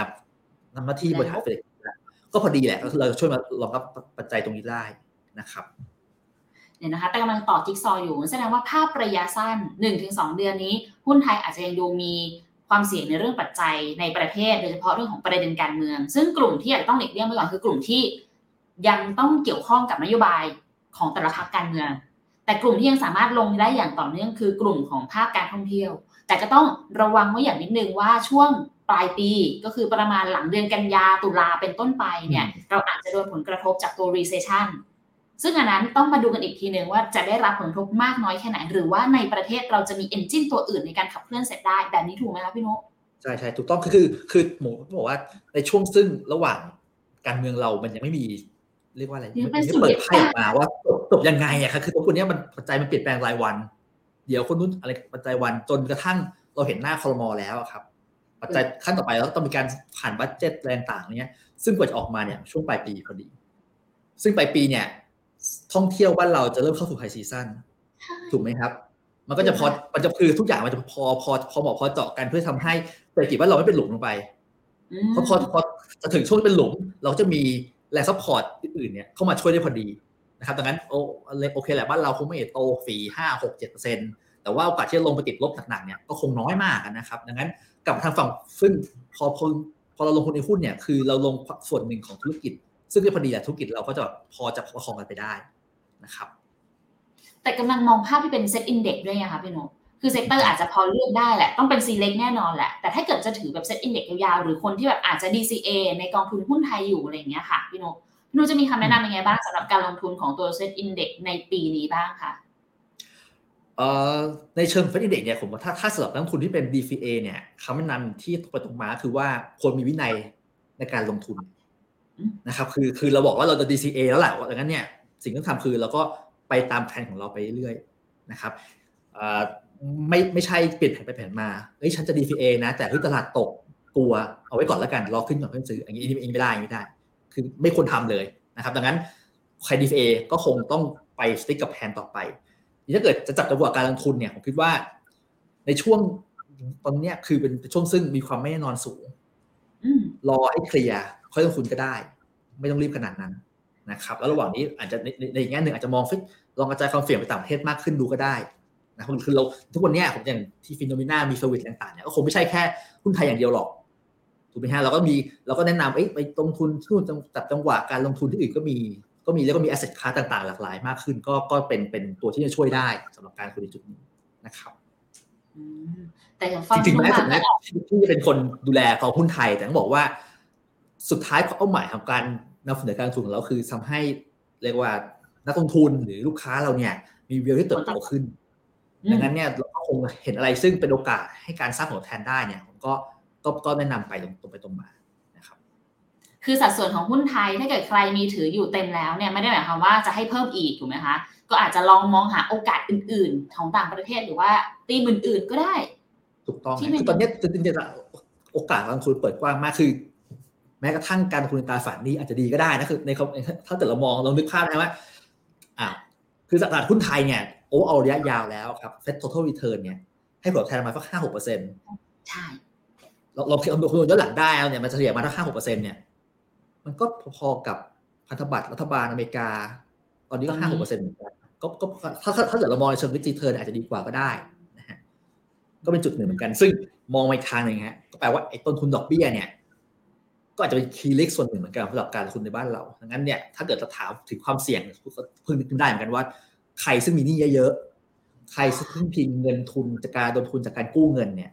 ทำหน้าที่บริหารเศรษฐ ก็พอดีแหละก็คือเราช่วยมารองรับปัจจัยตรงนี้ได้นะครับเนี่ยนะคะแต่กำลังต่อจิ๊กซออยู่แสดงว่าภาพระยะสั้น 1-2 เดือนนี้ หุ้นไทยอาจจะยังดูมีความเสี่ยงในเรื่องปัจจัยในประเทศ โดยเฉพาะเรื่องของประเด็นการเมือง ซึ่งกลุ่มที่อยากต้องหลีกเลี่ยงไปก่อนคือกลุ่มที่ยังต้องเกี่ยวข้องกับนโยบายของแต่ละพรรคการเมือง แต่กลุ่มที่ยังสามารถลงได้อย่างต่อเนื่องคือกลุ่มของภาคการท่องเที่ยว แต่ก็ต้องระวังไว้อย่างนิดนึงว่าช่วงปลายปีก็คือประมาณหลังเดือนกันยาตุลาเป็นต้นไปเนี่ย เราอาจจะโดนผลกระทบจากตัว recession ซึ่งอันนั้นต้องมาดูกันอีกทีหนึ่งว่าจะได้รับผลกระทบมากน้อยแค่ไหน หรือว่าในประเทศเราจะมีเอนจินตัวอื่นในการขับเคลื่อนเสร็จได้แบบนี้ถูกไหมคะพี่นุใช่ใช่ถูกต้องคือคือคือผมบอกว่าในช่วงซึ่งระหว่างการเมืองเรามันยังไม่มีเรียกว่าอะไรมันไม่เปิดไพ่ออกมาว่าจบยังไงอะครับคือตรงนี้มันปัจจัยมันเปลี่ยนแปลงรายวัน เดี๋ยวคนนู้นอะไรปัจจัยวันจนกระทั่งเราเห็นหน้าคอรมอแล้วครับ ปัจจัยขั้นต่อไปแล้วต้องมีการผ่าน budget อะไรต่างเนี้ย ซึ่งกว่าจะออกมาเนี่ยช่วงปลายปีพอดี ซึ่งปลายปีเนี่ย ท่องเที่ยวบ้านเราจะเริ่มเข้าสู่ high season ถูกไหมครับ มันก็จะพอมันจะคือทุกอย่างมันจะพอพอพอเหมาะพอเจาะกันเพื่อทำให้เศรษฐกิจบ้านเราไม่เป็นหลุมลงไปเพราะพอพอจะถึงช่วงเป็นหลุม เราจะมีแรง support อื่นเนี่ยเข้ามาช่วยได้พอดี นะครับดังนั้นโอโอเคแหละบ้านเราคงไม่โตสี่ห้าหกเจ็ดเปอร์เซ็นต์แต่ว่าโอกาสที่จะลงไปติดลบหนักๆเนี่ยก็คงน้อยมากนะครับดังนั้นกับทางฝั่งซึ่งพอพอพอเราลงทุนในหุ้นเนี่ยคือเราลงส่วนหนึ่งของธุรกิจ ซึ่งก็พอดีแหละธุรกิจเราก็จะพอจะประคองกันไปได้นะครับ แต่กำลังมองภาพที่เป็น SET Index ด้วยนะคะพี่นกคือ sector อาจจะพอเลือกได้แหละ ต้องเป็น select แน่นอนแหละ แต่ถ้าเกิดจะถือแบบ SET Index ยาวๆ หรือคนที่แบบอาจจะ DCA ในกองทุนหุ้นไทยอยู่อะไรอย่างเงี้ยค่ะพี่นกพี่ นกจะมีคำแนะนำยังไงบ้างสำหรับการลงทุนของตัว SET Index ในปีนี้บ้างค่ะในเชิง SET Index เนี่ยผมว่าถ้าถ้าสำหรับนักทุนที่เป็น DCA เนี่ยคำแนะนำที่ตรงไปตรงมาคือว่าควรมีวินัยในการลงทุนนะครับคือคือเราบอกว่าเราจะ DCA แล้วแหละดังนั้นเนี่ยสิ่งที่ต้องทำคือเราก็ไปตามแผนของเราไปเรื่อยๆนะครับไม่ไม่ใช่เปลี่ยนแผนไปแผนมาเฮ้ยฉันจะ DCA นะ แต่ที่ตลาดตกกลัวเอาไว้ก่อนแล้วกันรอขึ้นก่อนเพื่อซื้ออย่างนี้เองไม่ได้ไม่ได้ คือไม่ควรทาเลยนะครับ ดังนั้นใคร DCA ก็คงต้องไปสติ๊กกับแผนต่อไป ถ้าเกิดจะจับจังหวะการลงทุนเนี่ยผมคิดว่าในช่วงตอนนี้คือเป็นช่วงซึ่งมีความไม่แน่นอนสูงรอให้เคลียร์ค่อยลงทุนก็ได้ ไม่ต้องรีบขนาดนั้นนะครับ แล้วระหว่างนี้อาจจะในในแง่หนึ่งอาจจะมองฟิตลองกระจายความเสี่ยงไปต่างประเทศมากขึ้นดูก็ได้นะคือเราทุกวันนี้ผมอย่างที่ FINNOMENA มี service ต่างๆเนี่ยก็คงไม่ใช่แค่หุ้นไทยอย่างเดียวหรอก ถูกไหมฮะเราก็มีเราก็แนะนำไปลงทุนทุนจับจังหวะการลงทุนที่อื่นก็มี ก็มีแล้วก็มี asset class ต่างๆ หลากหลายมากขึ้น ก็ก็เป็นเป็นตัวที่จะช่วยได้สำหรับการคุยจุดนี้นะครับแต่อย่างฟังจริงๆแม้ถึงแม้ที่เป็นคนดูแลกองหุ้นไทย แต่ต้องบอกว่า สุดท้ายเป้าหมายของการนำเสนอการลงทุนของเราคือทำให้เรียกว่านักลงทุนหรือลูกค้าเราเนี่ย มีวิวที่เติบโตขึ้นดังนั้นเนี่ยเราก็คงเห็นอะไรซึ่งเป็นโอกาสให้การสร้างผลแทนได้เนี่ยผมก็ ก็ก็แนะนำไปตรงตรงไปตรงมานะครับ คือสัดส่วนของหุ้นไทยถ้าเกิดใครมีถืออยู่เต็มแล้วเนี่ยไม่ได้หมายความว่าจะให้เพิ่มอีกถูกไหมคะ ก็อาจจะลองมองหาโอกาสอื่น ๆ ของต่างประเทศหรือว่าตีมอื่น ๆ ก็ได้ ถูกต้องคือตอนนี้จริงๆโอกาสการลงทุนเปิดกว้างมากคือ แม้กระทั่งการลงทุนตราสารนี้อาจจะดีก็ได้นะคือในถ้าเกิดเรามองเรานึกภาพนะว่าอ่าคือตลาดหุ้นไทยเนี่ยโอ้เอาระยะยาวแล้วครับเซ็ต total return เนี่ยให้ผลตอบแทนมาสักห้าหกเปอร์เซ็นต์ใช่ เราเราคำนวณย้อนหลังได้เนี่ยมันเฉลี่ยมาถ้าห้าหกเปอร์เซ็นต์เนี่ย มันก็พอๆกับพันธบัตรรัฐบาลอเมริกา ตอนนี้ก็ห้าหกเปอร์เซ็นต์เหมือนกันก็ก็ถ้าถ้าเกิดเรามองในเชิง risk return อาจจะดีกว่าก็ได้นะฮะก็เป็นจุดหนึ่งเหมือนกัน ซึ่งมองไปทางหนึ่งฮะก็แปลว่าไอ้ต้นทุนดอกเบี้ยเนี่ย ก็อาจจะเป็น key risk ส่วนหนึ่งเหมือนกันสำหรับการลงทุนในบ้านเราดังนั้นเนี่ยถ้าเกิดจะถามถึงความเสี่ยงเพิ่งนึกได้เหมือนกันว่าใครซึ่งมีหนี้เยอะๆใครซึ่งพิงเงินทุนจากการระดมทุนจากการกู้เงินเนี่ย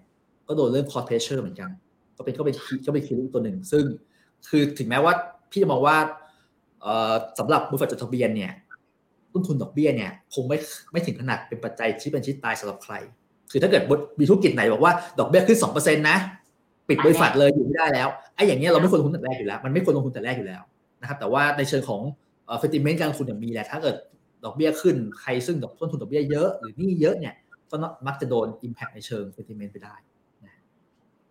ก็โดนเรื่อง cost pressure เหมือนกัน ก็เป็นก็เป็นก็เป็นคีย์ตัวหนึ่ง ซึ่งคือถึงแม้ว่าพี่จะมองว่าสำหรับบริษัทจดทะเบียนเนี่ยต้นทุนดอกเบี้ยเนี่ยคงไม่ไม่ถึงขนาดเป็นปัจจัยที่เป็นชิดตายสำหรับใคร คือถ้าเกิดมีธุรกิจไหนบอกว่าดอกเบี้ยขึ้นสองเปอร์เซ็นต์นะ ปิดบริษัทเลยอยู่ไม่ได้แล้วไอ้อย่างเงี้ยเราไม่ควรลงทุนแต่แรกอยู่แล้ว มันไม่ควรลงทุนแต่แรกอยู่แล้วนะครับแต่ว่าในเชิงของเฟติเมนต์การลงทุนอย่างมีแหละถ้าเกิดดอกเบี้ยขึ้นใครซึ่งต้นทุนดอกเบี้ยเยอะหรือนี่เยอะเนี่ยก็มักจะโดนอิมแพคในเชิงเฟติเมนต์ไปได้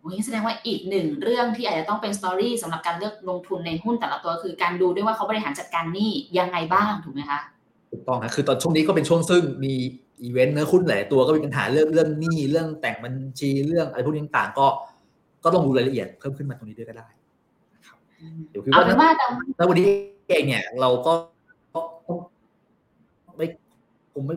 โอ้ยแสดงว่าอีกหนึ่งเรื่องที่อาจจะต้องเป็นสตอรี่สำหรับการเลือกลงทุนในหุ้นแต่ละตัวคือการดูด้วยว่าเขาบริหารจัดการหนี้ยังไงบ้างถูกไหมคะถูกต้องครับคือตอนช่วงนี้ก็เป็นช่วงซึ่งมีอีเวนต์เนื้อหุ้นหลายตัวก็มีปัญหาเรื่องเรื่องหนี้เรื่องแต่งบัญชีเรื่องอะไรพวกนี้ต่างก็ ก็ต้องดูรายละเอียดเพิ่มขึ้นมาตรงนี้ด้วยก็ได้นะครับเดี๋ยวคือว่าแล้ววันนี้เองเนี่ย เราก็ไม่ผมไม่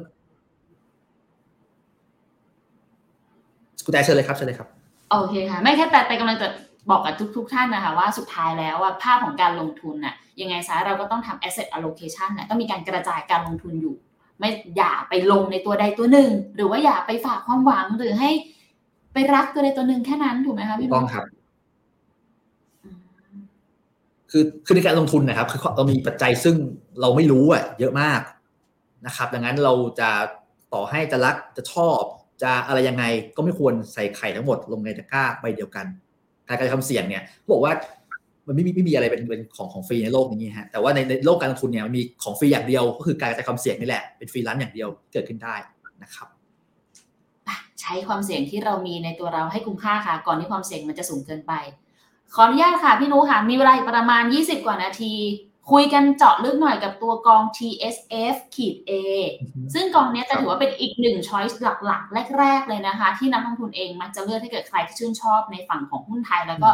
คุณแต่เชิญเลยครับเชิญเลยครับ โอเคค่ะ ไม่แค่แต่ไปกำลังจะบอกกับทุกๆท่านนะคะว่าสุดท้ายแล้วว่าภาพของการลงทุนน่ะยังไงซะเราก็ต้องทำ asset allocation น่ะต้องมีการกระจายการลงทุนอยู่ ไม่อย่าไปลงในตัวใดตัวหนึ่ง หรือว่าอย่าไปฝากความหวังหรือให้ไปรักตัวใดตัวหนึ่งแค่นั้นถูกไหมคะพี่ต้องครับคือคือในการลงทุนนะครับ คือเรามีปัจจัยซึ่งเราไม่รู้อะเยอะมากนะครับ ดังนั้นเราจะต่อให้จะรักจะชอบ จะอะไรยังไงก็ไม่ควรใส่ไข่ทั้งหมดลงในตะกร้าใบเดียวกัน การกระทำเสี่ยงเนี่ยบอกว่ามันไม่มีไม่มีอะไรเป็นเป็นของของฟรีในโลกนี้ฮะแต่ว่าในในโลกการลงทุนเนี่ยมันมีของฟรีอย่างเดียว ก็คือการกระจายความเสี่ยงนี่แหละเป็นฟรีแลนซ์อย่างเดียวเกิดขึ้นได้นะครับใช้ความเสี่ยงที่เรามีในตัวเราให้คุ้มค่าค่ะ ก่อนที่ความเสี่ยงมันจะสูงเกินไป ขออนุญาตค่ะพี่นุค่ะมีเวลาประมาณ 20 กว่านาที คุยกันเจาะลึกหน่อยกับตัวกอง TSF ขีด A ซึ่งกองนี้จะถือว่าเป็นอีกหนึ่งช้อยส์หลักๆ แรก ๆ เลยนะคะ ที่นักลงทุนเองมักจะเลือกให้เกิดใครที่ชื่นชอบในฝั่งของหุ้นไทย แล้วก็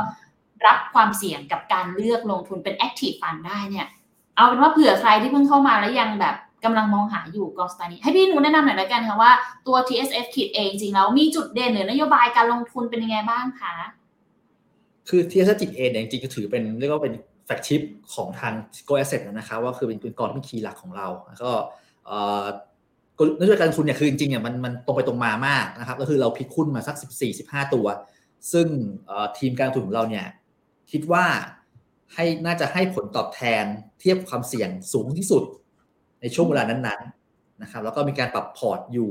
รับความเสี่ยงกับการเลือกลงทุนเป็น Active Fund ได้เนี่ย เอาเป็นว่าเผื่อใครที่เพิ่งเข้ามาแล้วยังแบบกำลังมองหาอยู่กองสตาร์นี้ ให้พี่หนูแนะนำหน่อยละกันค่ะว่าตัว TSF ขีด A จริงแล้วมีจุดเด่นหรือนโยบายการลงทุนเป็นยังไงบ้างคะคือ TSF ขีด A เนี่ยจริงๆก็ถือเป็นเรียกว่าเป็น แฟกชิปของทาง Go Asset นะครับว่าคือเป็นกองที่เป็นคีย์หลักของเราแล้วก็นโยบายการทุนเนี่ยคือจริงๆเนี่ยมันมันตรงไปตรงมามากนะครับก็คือเราพิกคุ้นมาสัก 14-15 ตัว ซึ่งทีมการทุนของเราเนี่ยคิดว่าให้น่าจะให้ผลตอบแทนเทียบความเสี่ยงสูงที่สุด ในช่วงเวลานั้นๆนะครับแล้วก็มีการปรับพอร์ตอยู่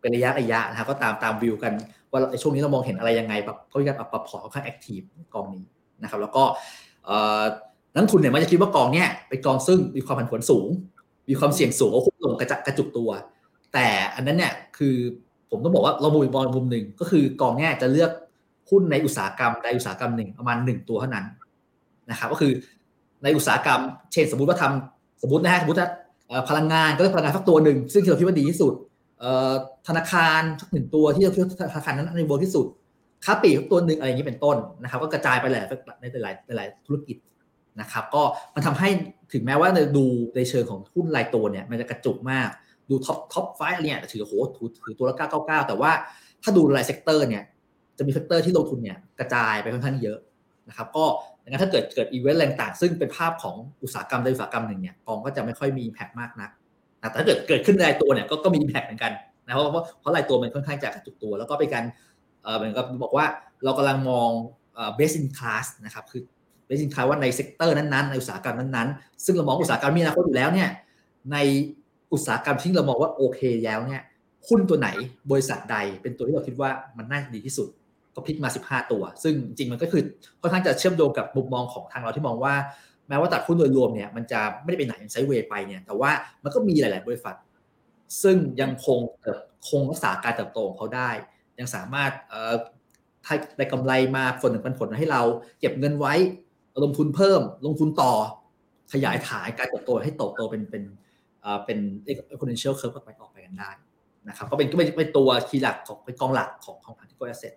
เป็นระยะระยะนะครับก็ตามตามวิวกันว่าในช่วงนี้เรามองเห็นอะไรยังไงแบบเขามีการปรับพอร์ตค่อนข้างแอคทีฟกองนี้นะครับแล้วก็ นักทุนเนี่ยมันจะคิดว่ากองเนี่ยเป็นกองซึ่งมีความผันผวนสูง มีความเสี่ยงสูงก็คุ้มลงกระจักกระจุกตัว แต่อันนั้นเนี่ยคือผมต้องบอกว่าเรามองอีกมุมหนึ่งก็คือกองเนี่ยจะเลือกหุ้นในอุตสาหกรรมใดอุตสาหกรรมหนึ่งประมาณหนึ่งตัวเท่านั้นนะครับก็คือในอุตสาหกรรม เช่นสมมุติว่าทำสมมตินะฮะสมมติว่าพลังงานก็เลือกพลังงานสักตัวหนึ่งซึ่งเราคิดว่าดีที่สุดธนาคารสักหนึ่งตัวที่เราคิดว่าธนาคารนั้นในโบที่สุดค้าปีกตัวหนึ่งอะไรอย่างนี้เป็นต้นนะครับ ก็กระจายไปหลายในหลายหลายธุรกิจ นะครับก็มันทำให้ถึงแม้ว่าดูในเชิงของหุ้นรายตัวเนี่ยมันจะกระจุกมากดู top top five อะไรเนี่ยถือโหถือตัวละ999แต่ว่าถ้าดูราย sector เนี่ยจะมี sector ที่ลงทุนเนี่ยกระจายไปค่อนข้างเยอะนะครับก็ดังนั้นถ้าเกิดเกิดอะไรต่างซึ่งเป็นภาพของอุตสาหกรรมใดอุตสาหกรรมหนึ่งเนี่ยกองก็จะไม่ค่อย impact มากนักแต่ถ้าเกิดเกิดขึ้นรายตัวเนี่ยก็ impact เหมือนกันนะเพราะเพราะเพราะรายตัวมันค่อนข้างจะกระจุกตัว แล้วก็เป็นการเออเหมือนกับบอกว่าเรากำลังมองเออ best in class นะครับคือ เป็นสินค้าว่าใน sector นั้นๆในอุตสาหกรรมนั้นๆ ซึ่งเรามองอุตสาหกรรมมีอนาคตอยู่แล้วเนี่ยในอุตสาหกรรมที่เรามองว่าโอเคแล้วเนี่ยหุ้นตัวไหนบริษัทใดเป็นตัวที่เราคิดว่ามันน่าจะดีที่สุด ก็ pick มา 15 ตัว ซึ่งจริงมันก็คือค่อนข้างจะเชื่อมโยงกับมุมมองของทางเราที่มองว่า แม้ว่าตัดหุ้นโดยรวมเนี่ยมันจะไม่ได้ไปไหนไซเวย์ไปเนี่ยแต่ว่ามันก็มีหลาย ๆ บริษัท ซึ่งยังคงคงรักษาการเติบโตของเขาได้ ยังสามารถได้กำไรมาผลหนึ่งปันผลให้เราเก็บเงินไว้ ลงทุนเพิ่ม ลงทุนต่อ ขยายฐานการเติบโตให้โตโตเป็นเป็นเป็น exponential curve ก็ไปออกไปกันได้นะครับก็เป็นก็เป็นตัวคีย์หลักของเป็นกองหลักของของ particle asset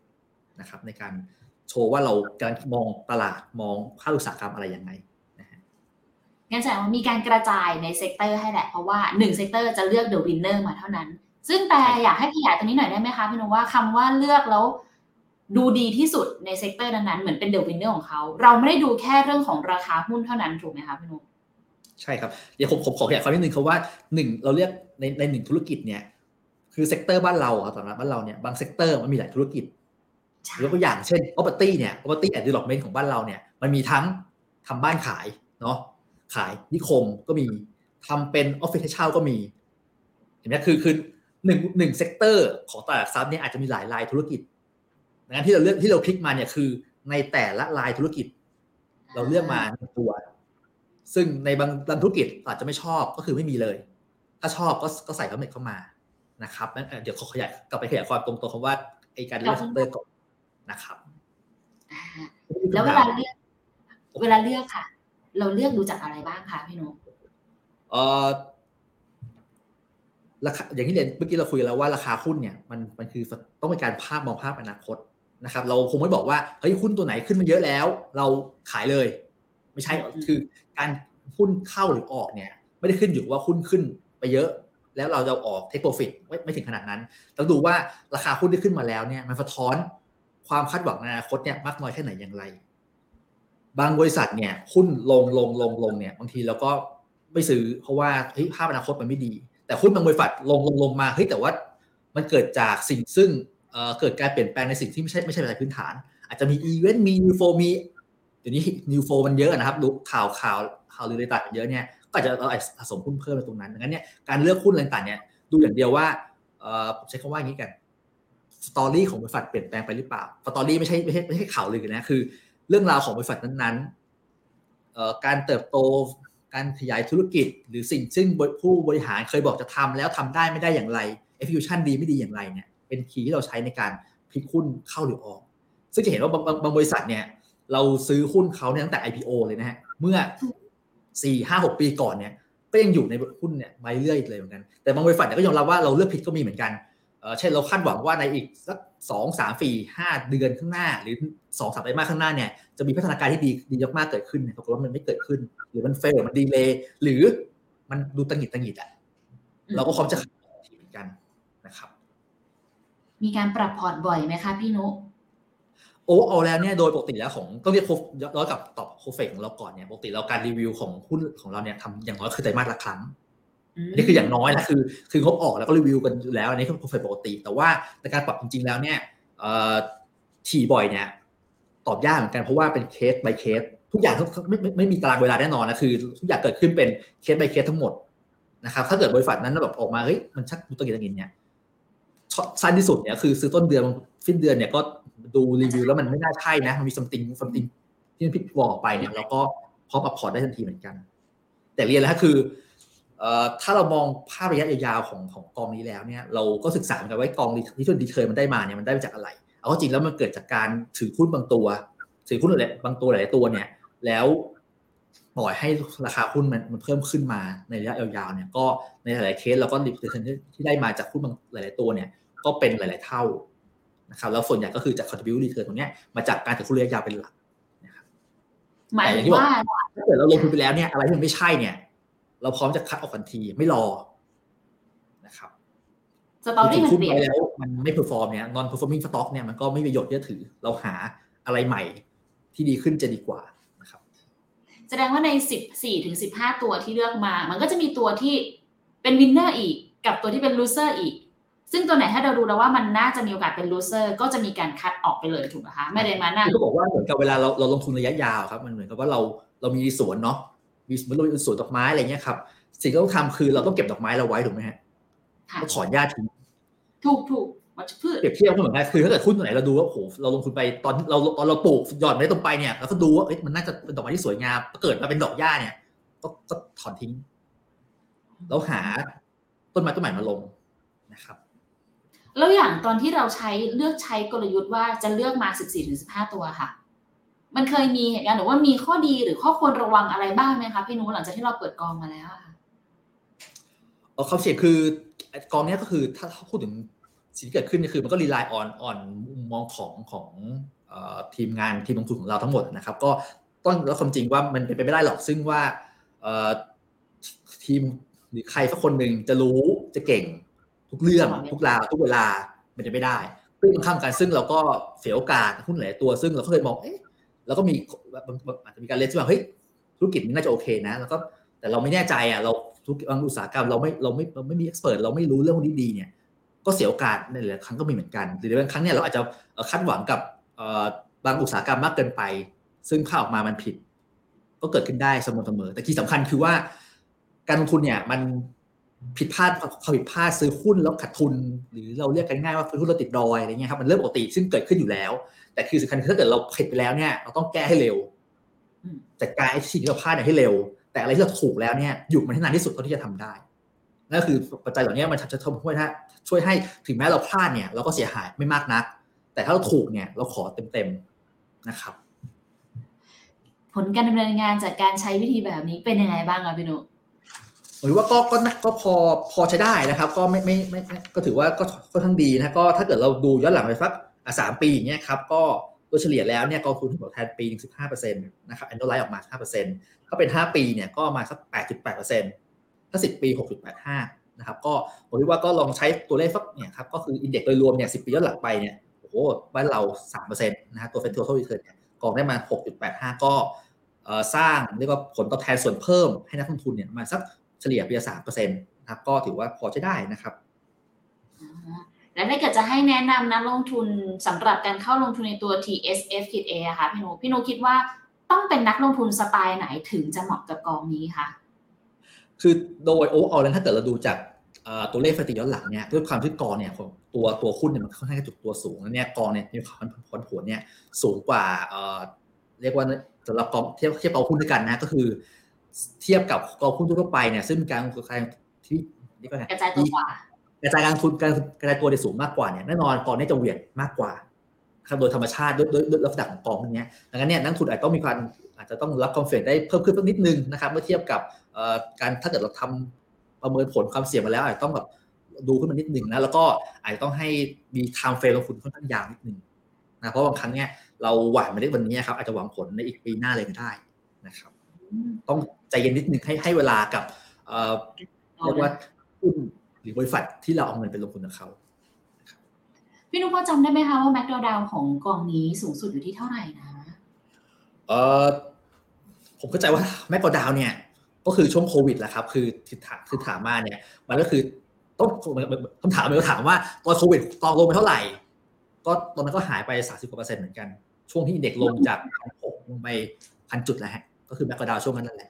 นะครับในการโชว์ว่าเราการมองตลาดมองภาคอุตสาหกรรมอะไรยังไงนะฮะงั้นแสดงว่ามีการกระจายใน sector ให้แหละ เพราะว่าหนึ่ง sector จะเลือก the winner มาเท่านั้น ซึ่งแต่อยากให้ขยายตรงนี้หน่อยได้ไหมคะพี่นุว่าคำว่าเลือกแล้ว ดูดีที่สุดใน sector นั้นๆเหมือนเป็น the winner ของเขา เราไม่ได้ดูแค่เรื่องของราคาหุ้นเท่านั้นถูกไหมคะพี่นุใช่ครับเดี๋ยวผมผมขอขยายความนิดนึงครับว่าหนึ่งเราเรียกในในหนึ่งธุรกิจเนี่ยคือเซกเตอร์บ้านเราอะสำหรับบ้านเราเนี่ยบางเซกเตอร์มันมีหลายธุรกิจยกตัวอย่างเช่น property เนี่ย property and development ของบ้านเราเนี่ยมันมีทั้งทำบ้านขายเนาะขายนิคมก็มีทำเป็นออฟฟิศให้เช่าก็มีเห็นไหมคือคือหนึ่งหนึ่งเซกเตอร์ของตลาดทรัพย์เนี่ยอาจจะมีหลายรายธุรกิจ ดังนั้นที่เราเลือกที่เรา pick มาเนี่ยคือ ในแต่ละรายธุรกิจ เราเลือกมาหนึ่งตัว ซึ่งในบางบางธุรกิจอาจจะไม่ชอบก็คือไม่มีเลย ถ้าชอบก็ก็ใส่คำเน็ตเข้ามานะครับงั้นเดี๋ยวขอขยายกลับไปขยายความตรงตัวคำว่าไอการเลือกเซกเตอร์ก่อนนะครับอ่าแล้วเวลาเลือกเวลาเลือกค่ะ เราเลือกดูจากอะไรบ้างคะพี่นุเออราคาอย่างที่เรียนเมื่อกี้เราคุยกันแล้วว่าราคาหุ้นเนี่ยมันมันคือต้องเป็นการภาพมองภาพอนาคต นะครับเราคงไม่บอกว่าเฮ้ยหุ้นตัวไหนขึ้นมาเยอะแล้ว เราขายเลย ไม่ใช่คือการหุ้นเข้าหรือออกเนี่ยไม่ได้ขึ้นอยู่ว่าหุ้นขึ้นไปเยอะ แล้วเราจะออกเทคโปรฟิตไม่ไม่ถึงขนาดนั้นต้องดูว่าราคาหุ้นที่ขึ้นมาแล้วเนี่ยมันสะท้อนความคาดหวังในอนาคตเนี่ยมากน้อยแค่ไหนอย่างไร บางบริษัทเนี่ยหุ้นลงลงลงลงเนี่ยบางทีเราก็ไม่ซื้อเพราะว่าเฮ้ยภาพอนาคตมันไม่ดี แต่หุ้นบางบริษัทลงลงลงมาเฮ้ยแต่ว่ามันเกิดจากสิ่งซึ่ง เกิดการเปลี่ยนแปลงในสิ่งที่ไม่ใช่ไม่ใช่ปัจจัยพื้นฐาน อาจจะมีอีเวนต์มี news flow มีเดี๋ยวนี้ news flow มันเยอะนะครับดูข่าวข่าวข่าวลือในตลาดมันเยอะเนี่ยก็อาจจะเราอาจสะสมหุ้นเพิ่มในตรงนั้นดังนั้นเนี่ยการเลือกหุ้นอะไรต่างๆเนี่ยดูอย่างเดียวว่าเออผมใช้คำว่าอย่างนี้กัน story ของบริษัทเปลี่ยนแปลงไปหรือเปล่า story ไม่ใช่ไม่ใช่ไม่ใช่ข่าวลือนะคือ เรื่องราวของบริษัทนั้นๆการเติบโตการขยายธุรกิจ หรือสิ่งซึ่งผู้บริหารเคยบอกจะทำแล้วทำได้ไม่ได้อย่างไร execution ดีไม่ดีอย่างไรเนี่ย เป็นคีย์ที่เราใช้ในการพลิกหุ้นเข้าหรือออก ซึ่งจะเห็นว่าบางบางบางบริษัทเนี่ย เราซื้อหุ้นเขาเนี่ยตั้งแต่ IPO เลยนะฮะ เมื่อ4 5 6ปีก่อนเนี่ย ก็ยังอยู่ในหุ้นเนี่ยมาเรื่อยเลยเหมือนกัน แต่บางบริษัทเนี่ยก็ยอมรับว่าเราเลือกผิดก็มีเหมือนกัน เช่นเราคาดหวังว่าในอีกสักสองสามสี่ห้าเดือนข้างหน้า หรือสองสามไตรมาสข้างหน้าเนี่ยจะมีพัฒนาการที่ดีดีมากๆเกิดขึ้นปรากฏว่ามันไม่เกิดขึ้น หรือมันเฟลมันดีเลยหรือมันดูตังหิดตังหิดอะเราก็พร้อมจะขายทีเหมือนกันนะครับ มีการปรับพอร์ตบ่อยไหมคะพี่นุโอ้เอาแล้วเนี่ยโดยปกติแล้วของต้องเรียกย้อนกลับตอบโคเฟกของเราก่อนเนี่ยปกติเราการรีวิวของหุ้นของเราเนี่ยทำอย่างน้อยคือไตรมาสละครั้งอันนี้คืออย่างน้อยนะคือคืองบออกแล้วก็รีวิวกันอยู่แล้วอันนี้คือโปรไฟล์ปกติ แต่ว่าในการปรับจริง ๆ แล้วเนี่ยถี่บ่อยเนี่ยตอบยากเหมือนกันเพราะว่าเป็นเคส by เคสทุกอย่างไม่ไม่ไม่มีตารางเวลาแน่นอนนะคือ ทุกอย่างเกิดขึ้นเป็นเคส by เคสทั้งหมดนะครับถ้าเกิดบริษัทนั้นแบบออกมาเฮ้ยมันชักดูตะขิดตะขวงเนี่ย สั้นที่สุดเนี่ยคือซื้อต้นเดือนสิ้นเดือนเนี่ยก็ดูรีวิวแล้วมันไม่น่าใช่นะ มันมี something something ที่มันผิด wall ไปเนี่ยเราก็พร้อมปรับพอร์ตได้ทันทีเหมือนกัน แต่เรียนแล้วคือถ้าเรามองภาพระยะยาวของของกองนี้แล้วเนี่ยเราก็ศึกษากันไว้ว่ากองที่ total return มันได้มาเนี่ยมันได้มาจากอะไร เอาจริงแล้วมันเกิดจากการถือหุ้นบางตัว ถือหุ้นอะไรบางตัวหลายตัวเนี่ย แล้ว ปล่อยให้ราคาหุ้นมันมันเพิ่มขึ้นมาในระยะยาวๆเนี่ยก็ในหลายๆเคสเราก็ดีเทอร์ที่ได้มาจากหุ้นบางหลาย ๆ ตัวเนี่ยก็เป็นหลาย ๆ เท่านะครับแล้วส่วนใหญ่ก็คือจาก contribute return ตรงนี้มาจากการถือหุ้นระยะยาวเป็นหลักนะครับหมายถึงว่าถ้าเกิดเราลงทุนไปแล้วเนี่ยอะไรที่มันไม่ใช่เนี่ย เราพร้อมจะคัดออกทันทีไม่รอนะครับ story มันหุ้นเปลี่ยนไปแล้วมันไม่ perform เนี่ย non performing stock เนี่ยมันก็ไม่มีประโยชน์ที่จะถือ เราหาอะไรใหม่ที่ดีขึ้นจะดีกว่านะครับ แสดงว่าในสิบสี่ถึงสิบห้าตัวที่เลือกมา มันก็จะมีตัวที่เป็น winner อีก กับตัวที่เป็น loser อีก ซึ่งตัวไหนถ้าเราดูแล้วว่ามันน่าจะมีโอกาสเป็น loser ก็จะมีการคัดออกไปเลยถูกไหมคะไม่ได้มานั่งคือเขาบอกว่าเหมือนกับเวลาเราเราลงทุนระยะยาวครับมันเหมือนกับว่าเราเรามีสวนเนาะมีสมมติเรามีสวนดอกไม้อะไรเงี้ยครับสิ่งที่ต้องทำคือเราต้องเก็บดอกไม้เราไว้ถูกไหมฮะค่ะเราถอนหญ้าทิ้งถูกถูก วัชพืชเปรียบเทียบก็เหมือนกันคือถ้าเกิดหุ้นตัวไหนเราดูว่าโอ้โหเราลงทุนไปตอนเราตอนเราปลูกหย่อนไว้ตรงไปเนี่ยเราก็ดูว่าเอ้ยมันน่าจะเป็นดอกไม้ที่สวยงามถ้าเกิดมาเป็นดอกหญ้าเนี่ย ก็ก็ถอนทิ้งแล้วหาต้นไม้ต้นใหม่มาลงนะครับ แล้วอย่างตอนที่เราใช้เลือกใช้กลยุทธ์ว่าจะเลือกมาสิบสี่ถึงสิบห้าตัวค่ะ มันเคยมีเหตุการณ์หรือว่ามีข้อดีหรือข้อควรระวังอะไรบ้างไหมคะพี่นุ้หลังจากที่เราเปิดกองมาแล้วอะค่ะเออความเสี่ยงคือกองเนี้ยก็คือถ้าพูดถึง สิ่งที่เกิดขึ้นเนี่ยคือมันก็รีไลน์ออนออนมุมมองของของเอ่อทีมงานทีมลงทุนของเราทั้งหมดนะครับ ก็ต้องแล้วความจริงว่ามันเป็นไปไม่ได้หรอกซึ่งว่าเอ่อทีมหรือใครสักคนหนึ่งจะรู้จะเก่งทุกเรื่องทุกราวทุกเวลามันจะไม่ได้เพื่อข้ามกันซึ่งเราก็เสียโอกาสหุ้นหลายตัวซึ่งเราก็เคยมองเอ๊ะแล้วก็มีอาจจะมีการเล่นที่ว่าเฮ้ยธุรกิจนี้น่าจะโอเคนะ แล้วก็แต่เราไม่แน่ใจอะเราธุรกิจบางอุตสาหกรรมเราไม่เราไม่เราไม่มีเอ็กซ์เพรสเราไม่รู้เรื่องพวกนี้ดีเนี่ย ก็เสียโอกาสในหลายครั้งก็มีเหมือนกันหรือบางครั้งเนี่ยเราอาจจะคาดหวังกับบางอุตสาหกรรมมากเกินไป ซึ่งค่าออกมามันผิด ก็เกิดขึ้นได้เสมอเสมอแต่ที่สำคัญคือว่า การลงทุนเนี่ยมันผิดพลาดเขาผิดพลาดซื้อหุ้นแล้วขาดทุน หรือเราเรียกกันง่ายว่าหุ้นเราติดดอยอะไรเงี้ยครับมันเรื่องปกติซึ่งเกิดขึ้นอยู่แล้ว แต่คือสำคัญคือถ้าเกิดเราผิดไปแล้วเนี่ยเราต้องแก้ให้เร็วจัดการไอ้สิ่งที่เราพลาดเนี่ยให้เร็ว แต่อะไรที่เราถูกแล้วเนี่ยหยุดมันให้นานที่สุดเท่าที่จะทำได้ นั่นคือปัจจัยเหล่านี้มันจะทำให้ช่วยให้ถึงแม้เราพลาดเนี่ยเราก็เสียหายไม่มากนัก แต่ถ้าเราถูกเนี่ยเราขอเต็มๆนะครับ ผลการดำเนินงานจากการใช้วิธีแบบนี้เป็นยังไงบ้างอะพี่นุหรือว่าก็ก็ก็พอพอใช้ได้นะครับ ก็ไม่ไม่ไม่ก็ถือว่าก็ค่อนข้างดีนะก็ถ้าเกิดเราดูย้อนหลังไปสักสามปีอย่างเงี้ยครับก็โดยเฉลี่ยแล้วเนี่ยกองทุนที่ผลตอบแทนปีหนึ่งสิบห้าเปอร์เซ็นต์นะครับ annualized ออกมาห้าเปอร์เซ็นต์ถ้าเป็นห้าปีเนี่ยก็มาสักแปดจุดแปดเปอร์เซ็นต์ ถ้าสิบปีหกจุดแปดห้านะครับ ก็ผมคิดว่าก็ลองใช้ตัวเลขสักเนี่ยครับ ก็คืออินเด็กซ์โดยรวมเนี่ยสิบปีย้อนหลังไปเนี่ย โอ้โห บ้านเราสามเปอร์เซ็นต์นะฮะ ตัว total return เนี่ยกองได้มาหกจุดแปดห้าก็สร้างเรียกว่าผลตอบแทนส่วนเพิ่มให้นักลงทุนเนี่ยมาสักเฉลี่ยปีละสามเปอร์เซ็นต์นะครับ ก็ถือว่าพอใช้ได้นะครับ และถ้าเกิดจะให้แนะนำนักลงทุนสำหรับการเข้าลงทุนในตัว TSF คิดเอะค่ะพี่โนพี่โนคิดว่าต้องเป็นนักลงทุนสไตล์ไหนถึงจะเหมาะกับกองนี้คะ คือโดยโอเวอร์แล้วถ้าเกิดเราดูจากตัวเลขสถิติย้อนหลังเนี่ยด้วยความที่กองเนี่ยตัวตัวหุ้นเนี่ยมันค่อนข้างจะจุดตัวสูงแล้วเนี่ยกองเนี่ยมีความผลผลเนี่ยสูงกว่าเรียกว่าสำหรับกองเทียบเทียบกองหุ้นด้วยกันนะก็คือ เทียบกับกองหุ้นทั่วไปเนี่ยซึ่งการกระจายที่นี่ก็ไงกระจายตัวกว่ากระจายการทุนการกระจายตัวได้สูงมากกว่าเนี่ยแน่นอนกองนี้จะเหวี่ยงมากกว่าครับโดยธรรมชาติด้วยด้วยลักษณะของกองนี้ดังนั้นเนี่ยนักทุนอาจจะต้องมีความอาจจะต้องรับคอมเฟนได้เพิ่มขึ้นสักนิดนึงนะครับเมื่อเทียบกับ การถ้าเกิดเราทำประเมินผลความเสี่ยงมาแล้วอาจจะต้องแบบดูขึ้นมานิดนึงนะแล้วก็อาจจะต้องให้มีไทม์เฟรมลงทุนค่อนข้างยาวนิดนึงนะเพราะบางครั้งเนี่ยเราหวานมาได้วันนี้ครับอาจจะหวังผลในอีกปีหน้าเลยก็ได้นะครับ ต้องใจเย็นนิดนึงให้ให้เวลากับเรียกว่าหุ้นหรือบริษัทที่เราเอาเงินไปลงทุนกับเขาพี่นุ๊กพอจำได้ไหมคะว่าแม็กดาวของกองนี้สูงสุดอยู่ที่เท่าไหร่นะเออผมเข้าใจว่าแม็กดาวเนี่ย ก็คือช่วงโควิดแหละครับ คือที่ถามคือถามมาเนี่ย มันก็คือต้องคำถามมันก็ถามว่าตอนโควิดตอนลงไปเท่าไหร่ ก็ตอนนั้นก็หายไปสามสิบกว่าเปอร์เซ็นต์เหมือนกัน ช่วงที่เด็กลงจากพันหกลงไปพันจุดแล้วฮะ ก็คือแม็กดาวช่วงนั้นนั่นแหละ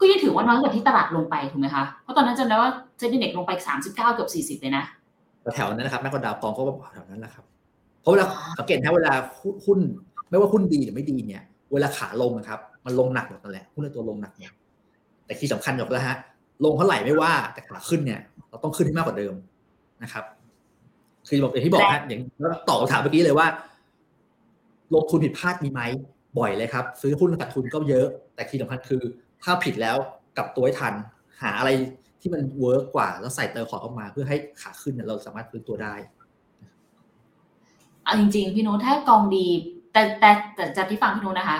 ก็ยังถือว่าน้อยกว่าที่ตลาดลงไปถูกไหมคะ เพราะตอนนั้นจำได้ว่าเซ็นดีเด็กลงไปสามสิบเก้าเกือบสี่สิบเลยนะแถวนั้นนะครับแม่กดาวกองก็แถวนั้นแหละครับ เพราะเวลาสังเกตนะเวลาหุ้นไม่ว่าหุ้นดีหรือไม่ดีเนี่ย เวลาขาลงนะครับ มันลงหนักหมดนั่นแหละหุ้นในตัวลงหนักเนี่ย แต่ที่สำคัญอยู่แล้วฮะลงเท่าไหร่ไม่ว่าแต่ขาขึ้นเนี่ย เราต้องขึ้นให้มากกว่าเดิมนะครับ คือบอกอย่างที่บอกฮะอย่างตอบคำถามเมื่อกี้เลยว่าลงทุนผิดพลาดมีไหมบ่อยเลยครับ ซื้อหุ้นขาดทุนก็เยอะ แต่ที่สำคัญคือ ถ้าผิดแล้วกลับตัวให้ทัน หาอะไรที่มัน work กว่า แล้วใส่เตอร์ขอเข้ามาเพื่อให้ขาขึ้นเนี่ยเราสามารถฟื้นตัวได้เอาจริง ๆ พี่นุถ้ากองดี แต่แต่แต่จากที่ฟังพี่นุนะคะ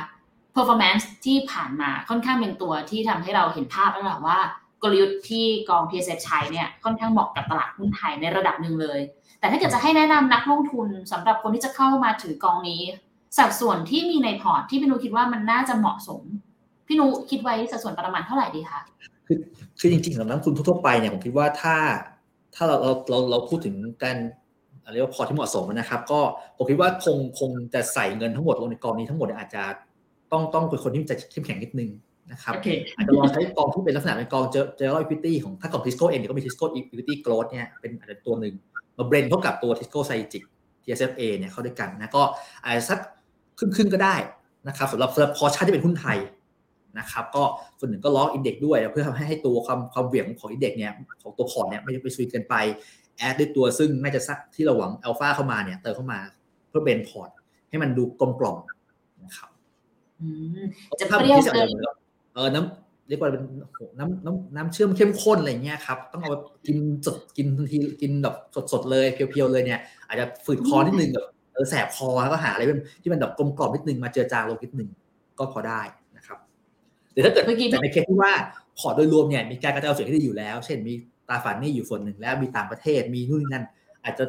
performance ที่ผ่านมาค่อนข้างเป็นตัวที่ทำให้เราเห็นภาพแล้วแหละว่ากลยุทธ์ที่กอง PSF ใช้เนี่ยค่อนข้างเหมาะกับตลาดหุ้นไทยในระดับหนึ่งเลย แต่ถ้าเกิดจะให้แนะนำนักลงทุนสำหรับคนที่จะเข้ามาถือกองนี้ สัดส่วนที่มีในพอร์ตที่พี่นุคิดว่ามันน่าจะเหมาะสมพี่นุคิดไว้สัดส่วนประมาณเท่าไหร่ดีคะคือคือจริงๆสำหรับนักทุนทั่วไปเนี่ยผมคิดว่าถ้าถ้าเราเราเราเราพูดถึงการอะไรว่าพอที่เหมาะสมนะครับ ก็ผมคิดว่าคงคงจะใส่เงินทั้งหมดลงในกองนี้ทั้งหมดอาจจะ ต้องต้องเป็นคนที่จะเข้มแข็งนิดนึงนะครับอาจจะลองใช้กองที่เป็นลักษณะเป็นกอง general equity ของถ้ากองทิสโก้เองเนี่ยก็มีทิสโก้ Equity Growth เนี่ยเป็นอาจจะตัวหนึ่งมา blend เข้ากับตัวทิสโก้ไซจิก TSFA เนี่ยเข้าด้วยกันนะก็อาจจะสักครึ่งๆก็ได้นะครับสำหรับสำหรับพอชั่นที่เป็นหุ้นไทยนะครับก็ส่วนหนึ่งก็ล็อก index ด้วย เพื่อทำให้ให้ตัวความความเหวี่ยงของ index เนี่ยของตัวพอร์ตเนี่ยไม่ไปสวีทเกินไปadd ด้วยตัวซึ่งน่าจะสักที่เราหวังอัลฟาเข้ามาเนี่ยเติมเข้ามาเพื่อ blend พอร์ตให้มันดูกลมกล่อมนะครับ จะเปรี้ยวเกินเออน้ำเรียกว่าเป็นน้ำน้ำน้ำเชื่อมเข้มข้นอะไรเงี้ยครับ ต้องเอากินสดกินทันทีกินแบบสดๆเลยเพียวๆเลยเนี่ย อาจจะฝืดคอนิดนึงแบบเออแสบคอแล้วก็หาอะไรที่มันแบบกลมกล่อมนิดนึงมาเจือจางลงนิดนึงก็พอได้แต่ถ้าเกิดแต่ในเคสที่ว่าพอร์ตโดยรวมเนี่ยมีการกระจายความเสี่ยงที่ดีอยู่แล้ว เช่นมีตราสารหนี้อยู่ส่วนหนึ่งแล้วมีต่างประเทศมีนู่นนี่นั่น อาจจะ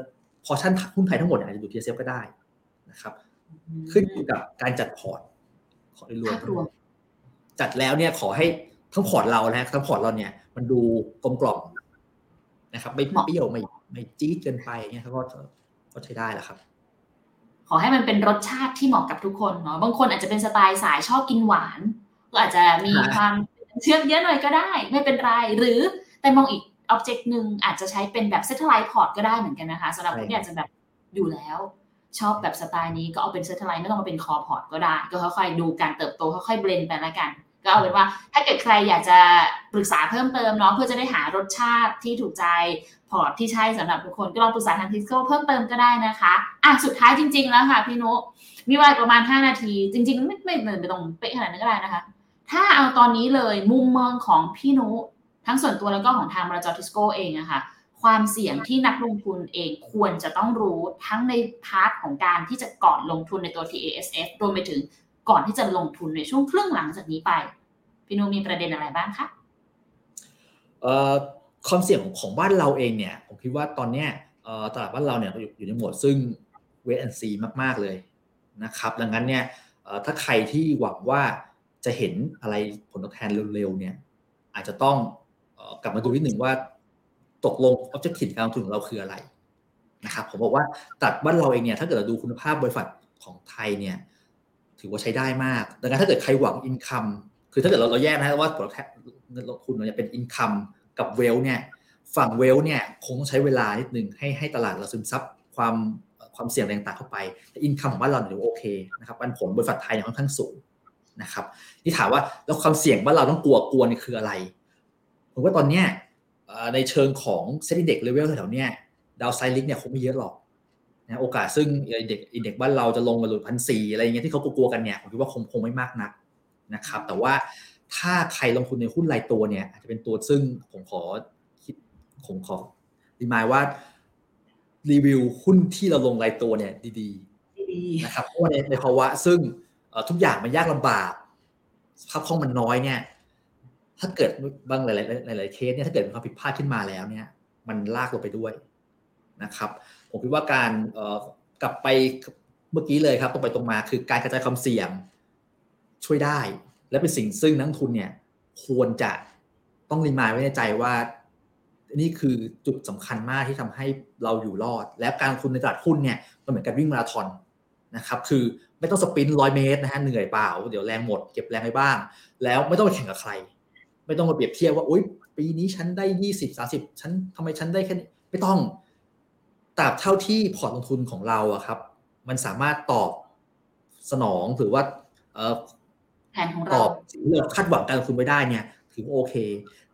พอชั่นหุ้นไทยทั้งหมดอาจจะอยู่ TSF ก็ได้นะครับ ขึ้นอยู่กับการจัดพอร์ต ขอโดยรวม จัดแล้วเนี่ยขอให้ทั้งพอร์ตเรานะทั้งพอร์ตเราเนี่ย มันดูกลมกล่อมนะครับ ไม่เปรี้ยวไม่ไม่จี๊ดเกินไปเนี่ยเขาก็ก็ใช้ได้แหละครับ ขอให้มันเป็นรสชาติที่เหมาะกับทุกคนเนาะบางคนอาจจะเป็นสไตล์สายชอบกินหวาน ก็อาจจะมีความเชื่อมเยอะหน่อยก็ได้ ไม่เป็นไร หรือแต่มองอีก aspect หนึ่งอาจจะใช้เป็นแบบ satellite port ก็ได้เหมือนกันนะคะสำหรับคนที่อาจจะแบบอยู่แล้ว ชอบแบบสไตล์นี้ก็เอาเป็น satellite ไม่ต้องมาเป็น core port ก็ได้ ก็ค่อยๆ ดูการเติบโตค่อยๆ blend ไปแล้วกัน ก็เอาเป็นว่าถ้าเกิดใครอยากจะปรึกษาเพิ่มเติมเนาะเพื่อจะได้หารสชาติที่ถูกใจพอร์ตที่ใช่สำหรับทุกคนก็ลองปรึกษาทางทิสโก้เพิ่มเติมก็ได้นะคะอะสุดท้ายจริง ๆ แล้วค่ะพี่นุมีเวลาประมาณ 5 นาที จริง ๆ ไม่ไม่ไม่ต้องเป๊ะขนาดนั้นก็ได้นะคะ ถ้าเอาตอนนี้เลยมุมมองของพี่นุทั้งส่วนตัวแล้วก็ของทางบริษัททิสโก้เองอะค่ะ ความเสี่ยงที่นักลงทุนเองควรจะต้องรู้ทั้งใน part ของการที่จะก่อนลงทุนในตัว TSFA รวมไปถึงก่อนที่จะลงทุนในช่วงครึ่งหลังจากนี้ไป พี่นุมีประเด็นอะไรบ้างคะความเสี่ยงของบ้านเราเองเนี่ย ผมคิดว่าตอนเนี้ยตลาดบ้านเราเนี่ยอยู่ในโหมดซึ่งเวทแอนซีมาก ๆ เลยนะครับ ดังนั้นเนี่ยถ้าใครที่หวังว่าจะเห็นอะไรผลตอบแทนเร็วๆเนี่ยอาจจะต้องกลับมาดูนิดหนึ่งว่า ตกลง objective การลงทุนของเราคืออะไรนะครับผมบอกว่าตัดบ้านเราเองเนี่ยถ้าเกิดเราดูคุณภาพบริษัทของไทยเนี่ยถือว่าใช้ได้มาก ดังนั้นถ้าเกิดใครหวังอินคัมคือถ้าเกิดเราเราแยกนะว่าผลลงทุนเนี่ยเป็นอินคัมกับเวลเนี่ยฝั่งเวลเนี่ยคงต้องใช้เวลานิดนึงให้ให้ตลาดเราซึมซับความความเสี่ยงต่างๆเข้าไปแต่ income ของบ้านเราเนี่ยโอเคนะครับปันผลบริษัทไทยเนี่ยค่อนข้างสูงนะครับที่ถามว่าแล้วความเสี่ยงบ้านเราต้องกลัวกลัวนี่คืออะไร ผมว่าตอนเนี้ย ในเชิงของ SET Index level แถวๆนี้ downside risk เนี่ยคงไม่เยอะหรอกนะโอกาสซึ่ง index index บ้านเราจะลงมาหลุดพันสี่อะไรเงี้ยที่เขากลัวกันเนี่ยผมคิดว่าคงคงไม่มากนักนะครับ แต่ว่าถ้าใครลงทุนในหุ้นรายตัวเนี่ยอาจจะเป็นตัวซึ่งผมขอคิดผมขอรีมายว่ารีวิวหุ้นที่เราลงรายตัวเนี่ยดีๆนะครับเพราะว่าในในภาวะซึ่งทุกอย่างมันยากลำบากสภาพคล่องมันน้อยเนี่ย ถ้าเกิดบางหลายๆหลายๆเคสเนี่ยถ้าเกิดมีความผิดพลาดขึ้นมาแล้วเนี่ย มันลากลงไปด้วยนะครับ ผมคิดว่าการกลับไปเมื่อกี้เลยครับตรงไปตรงมาคือการกระจายความเสี่ยงช่วยได้ และเป็นสิ่งซึ่งนักทุนเนี่ยควรจะต้องรีมายไว้ในใจว่า นี่คือจุดสำคัญมากที่ทำให้เราอยู่รอด และการทุนในตลาดหุ้นเนี่ยมันเหมือนการวิ่งมาราธอนนะครับคือไม่ต้องสปินร้อยเมตรนะฮะเหนื่อยเปล่า เดี๋ยวแรงหมดเก็บแรงไว้บ้าง แล้วไม่ต้องไปแข่งกับใคร ไม่ต้องมาเปรียบเทียบว่าโอ๊ยปีนี้ฉันได้ยี่สิบสาสิบฉันทำไมฉันได้แค่นี้ไม่ต้องตราบเท่าที่พอร์ตลงทุนของเราอะครับ มันสามารถตอบสนองหรือว่าแผนของเราตอบสิ่งที่เราคาดหวังการลงทุนไว้ได้เนี่ยถือว่าโอเค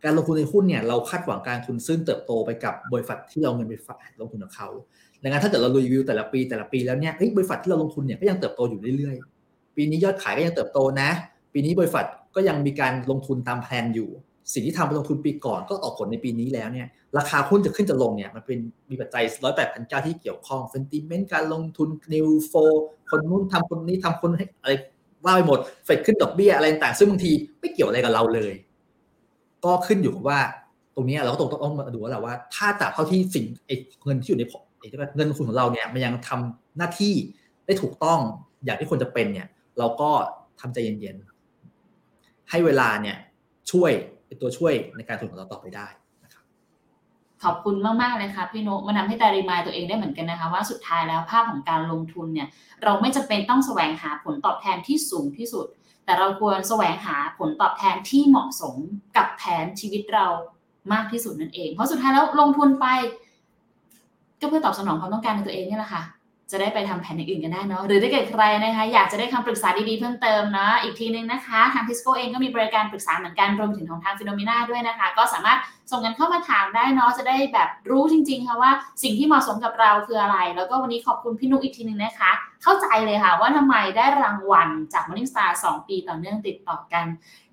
การลงทุนในหุ้นเนี่ยเราคาดหวังการทุนซึ่งเติบโตไปกับบริษัทที่เราเงินไปฝากลงทุนกับเขาดังนั้นถ้าเกิดเรารีวิวแต่ละปีแต่ละปีแล้วเนี่ยบริษัทที่เราลงทุนเนี่ยก็ยังเติบโตอยู่เรื่อยๆ ปีนี้ยอดขายก็ยังเติบโตนะ ปีนี้บริษัท ก็ยังมีการลงทุนตามแผนอยู่ สิ่งที่ทำไปลงทุนปีก่อนก็ออกผลในปีนี้แล้วเนี่ยราคาหุ้นจะขึ้นจะลงเนี่ยมันเป็นมีปัจจัยร้อยแปดพันเก้าที่เกี่ยวข้องเซนติเมนต์การลงทุนนิวโฟคนนู้นทำคนนี้ทำคนให้อะไรว่าไปหมดเฟดขึ้นดอกเบี้ยอะไรต่างซึ่งบางทีไม่เกี่ยวอะไรกับเราเลย ก็ขึ้นอยู่กับว่าตรงนี้เราก็ต้องต้องมาดูแล้วว่า ถ้าจากเท่าที่สิ่งเงินที่อยู่ในเงินลงทุนของเราเนี่ยมันยังทำหน้าที่ได้ถูกต้องอย่างที่ควรจะเป็นเนี่ย เราก็ทำใจเย็นๆ ให้เวลาเนี่ยช่วยเป็นตัวช่วยในการทุนของเราต่อไปได้นะครับขอบคุณมาก ๆ เลยค่ะพี่โนมันทาให้ตารีมายตัวเองได้เหมือนกันนะคะ ว่าสุดท้ายแล้วภาพของการลงทุนเนี่ย เราไม่จำเป็นต้องแสวงหาผลตอบแทนที่สูงที่สุด แต่เราควรแสวงหาผลตอบแทนที่เหมาะสมกับแผนชีวิตเรามากที่สุดนั่นเอง เพราะสุดท้ายแล้วลงทุนไป ก็เพื่อตอบสนองความต้องการในตัวเองนี่แหละค่ะ จะได้ไปทำแผนอื่นกันได้เนาะหรือถ้าเกิดใครนะคะอยากจะได้คำปรึกษาดีๆเพิ่มเติมเนาะอีกทีนึงนะคะ ทางพิสโกเองก็มีบริการปรึกษาเหมือนกันรวมถึงของทางฟิโนเมนาด้วยนะคะ ก็สามารถส่งกันเข้ามาถามได้เนาะจะได้แบบรู้จริงๆค่ะว่าสิ่งที่เหมาะสมกับเราคืออะไร แล้วก็วันนี้ขอบคุณพี่นุกอีกทีนึงนะคะ เข้าใจเลยค่ะว่าทำไมได้รางวัลจาก Morning Star 2 ปีต่อเนื่องติดต่อกัน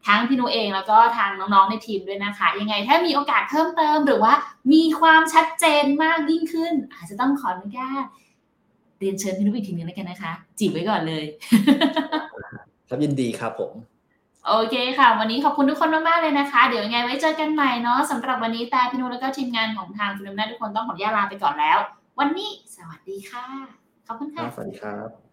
ทั้งพี่นุเองแล้วก็ทางน้องๆในทีมด้วยนะคะ ยังไงถ้ามีโอกาสเพิ่มเติมหรือว่ามีความชัดเจนมากยิ่งขึ้น อาจจะต้องขออนุญาต เรียนเชิญพี่นุ้ยอีกทีนึงแล้วกันนะคะ จีบไว้ก่อนเลย ครับยินดีครับผม โอเคค่ะ วันนี้ขอบคุณทุกคนมากๆเลยนะคะ เดี๋ยวยังไงไว้เจอกันใหม่เนาะสำหรับวันนี้แต่พี่นุแล้วก็ทีมงานของทางคุณอำนาจทุกคนต้องขออนุญาตลาไปก่อนแล้ว วันนี้สวัสดีค่ะ ขอบคุณครัค่ะบสวัสดีครับ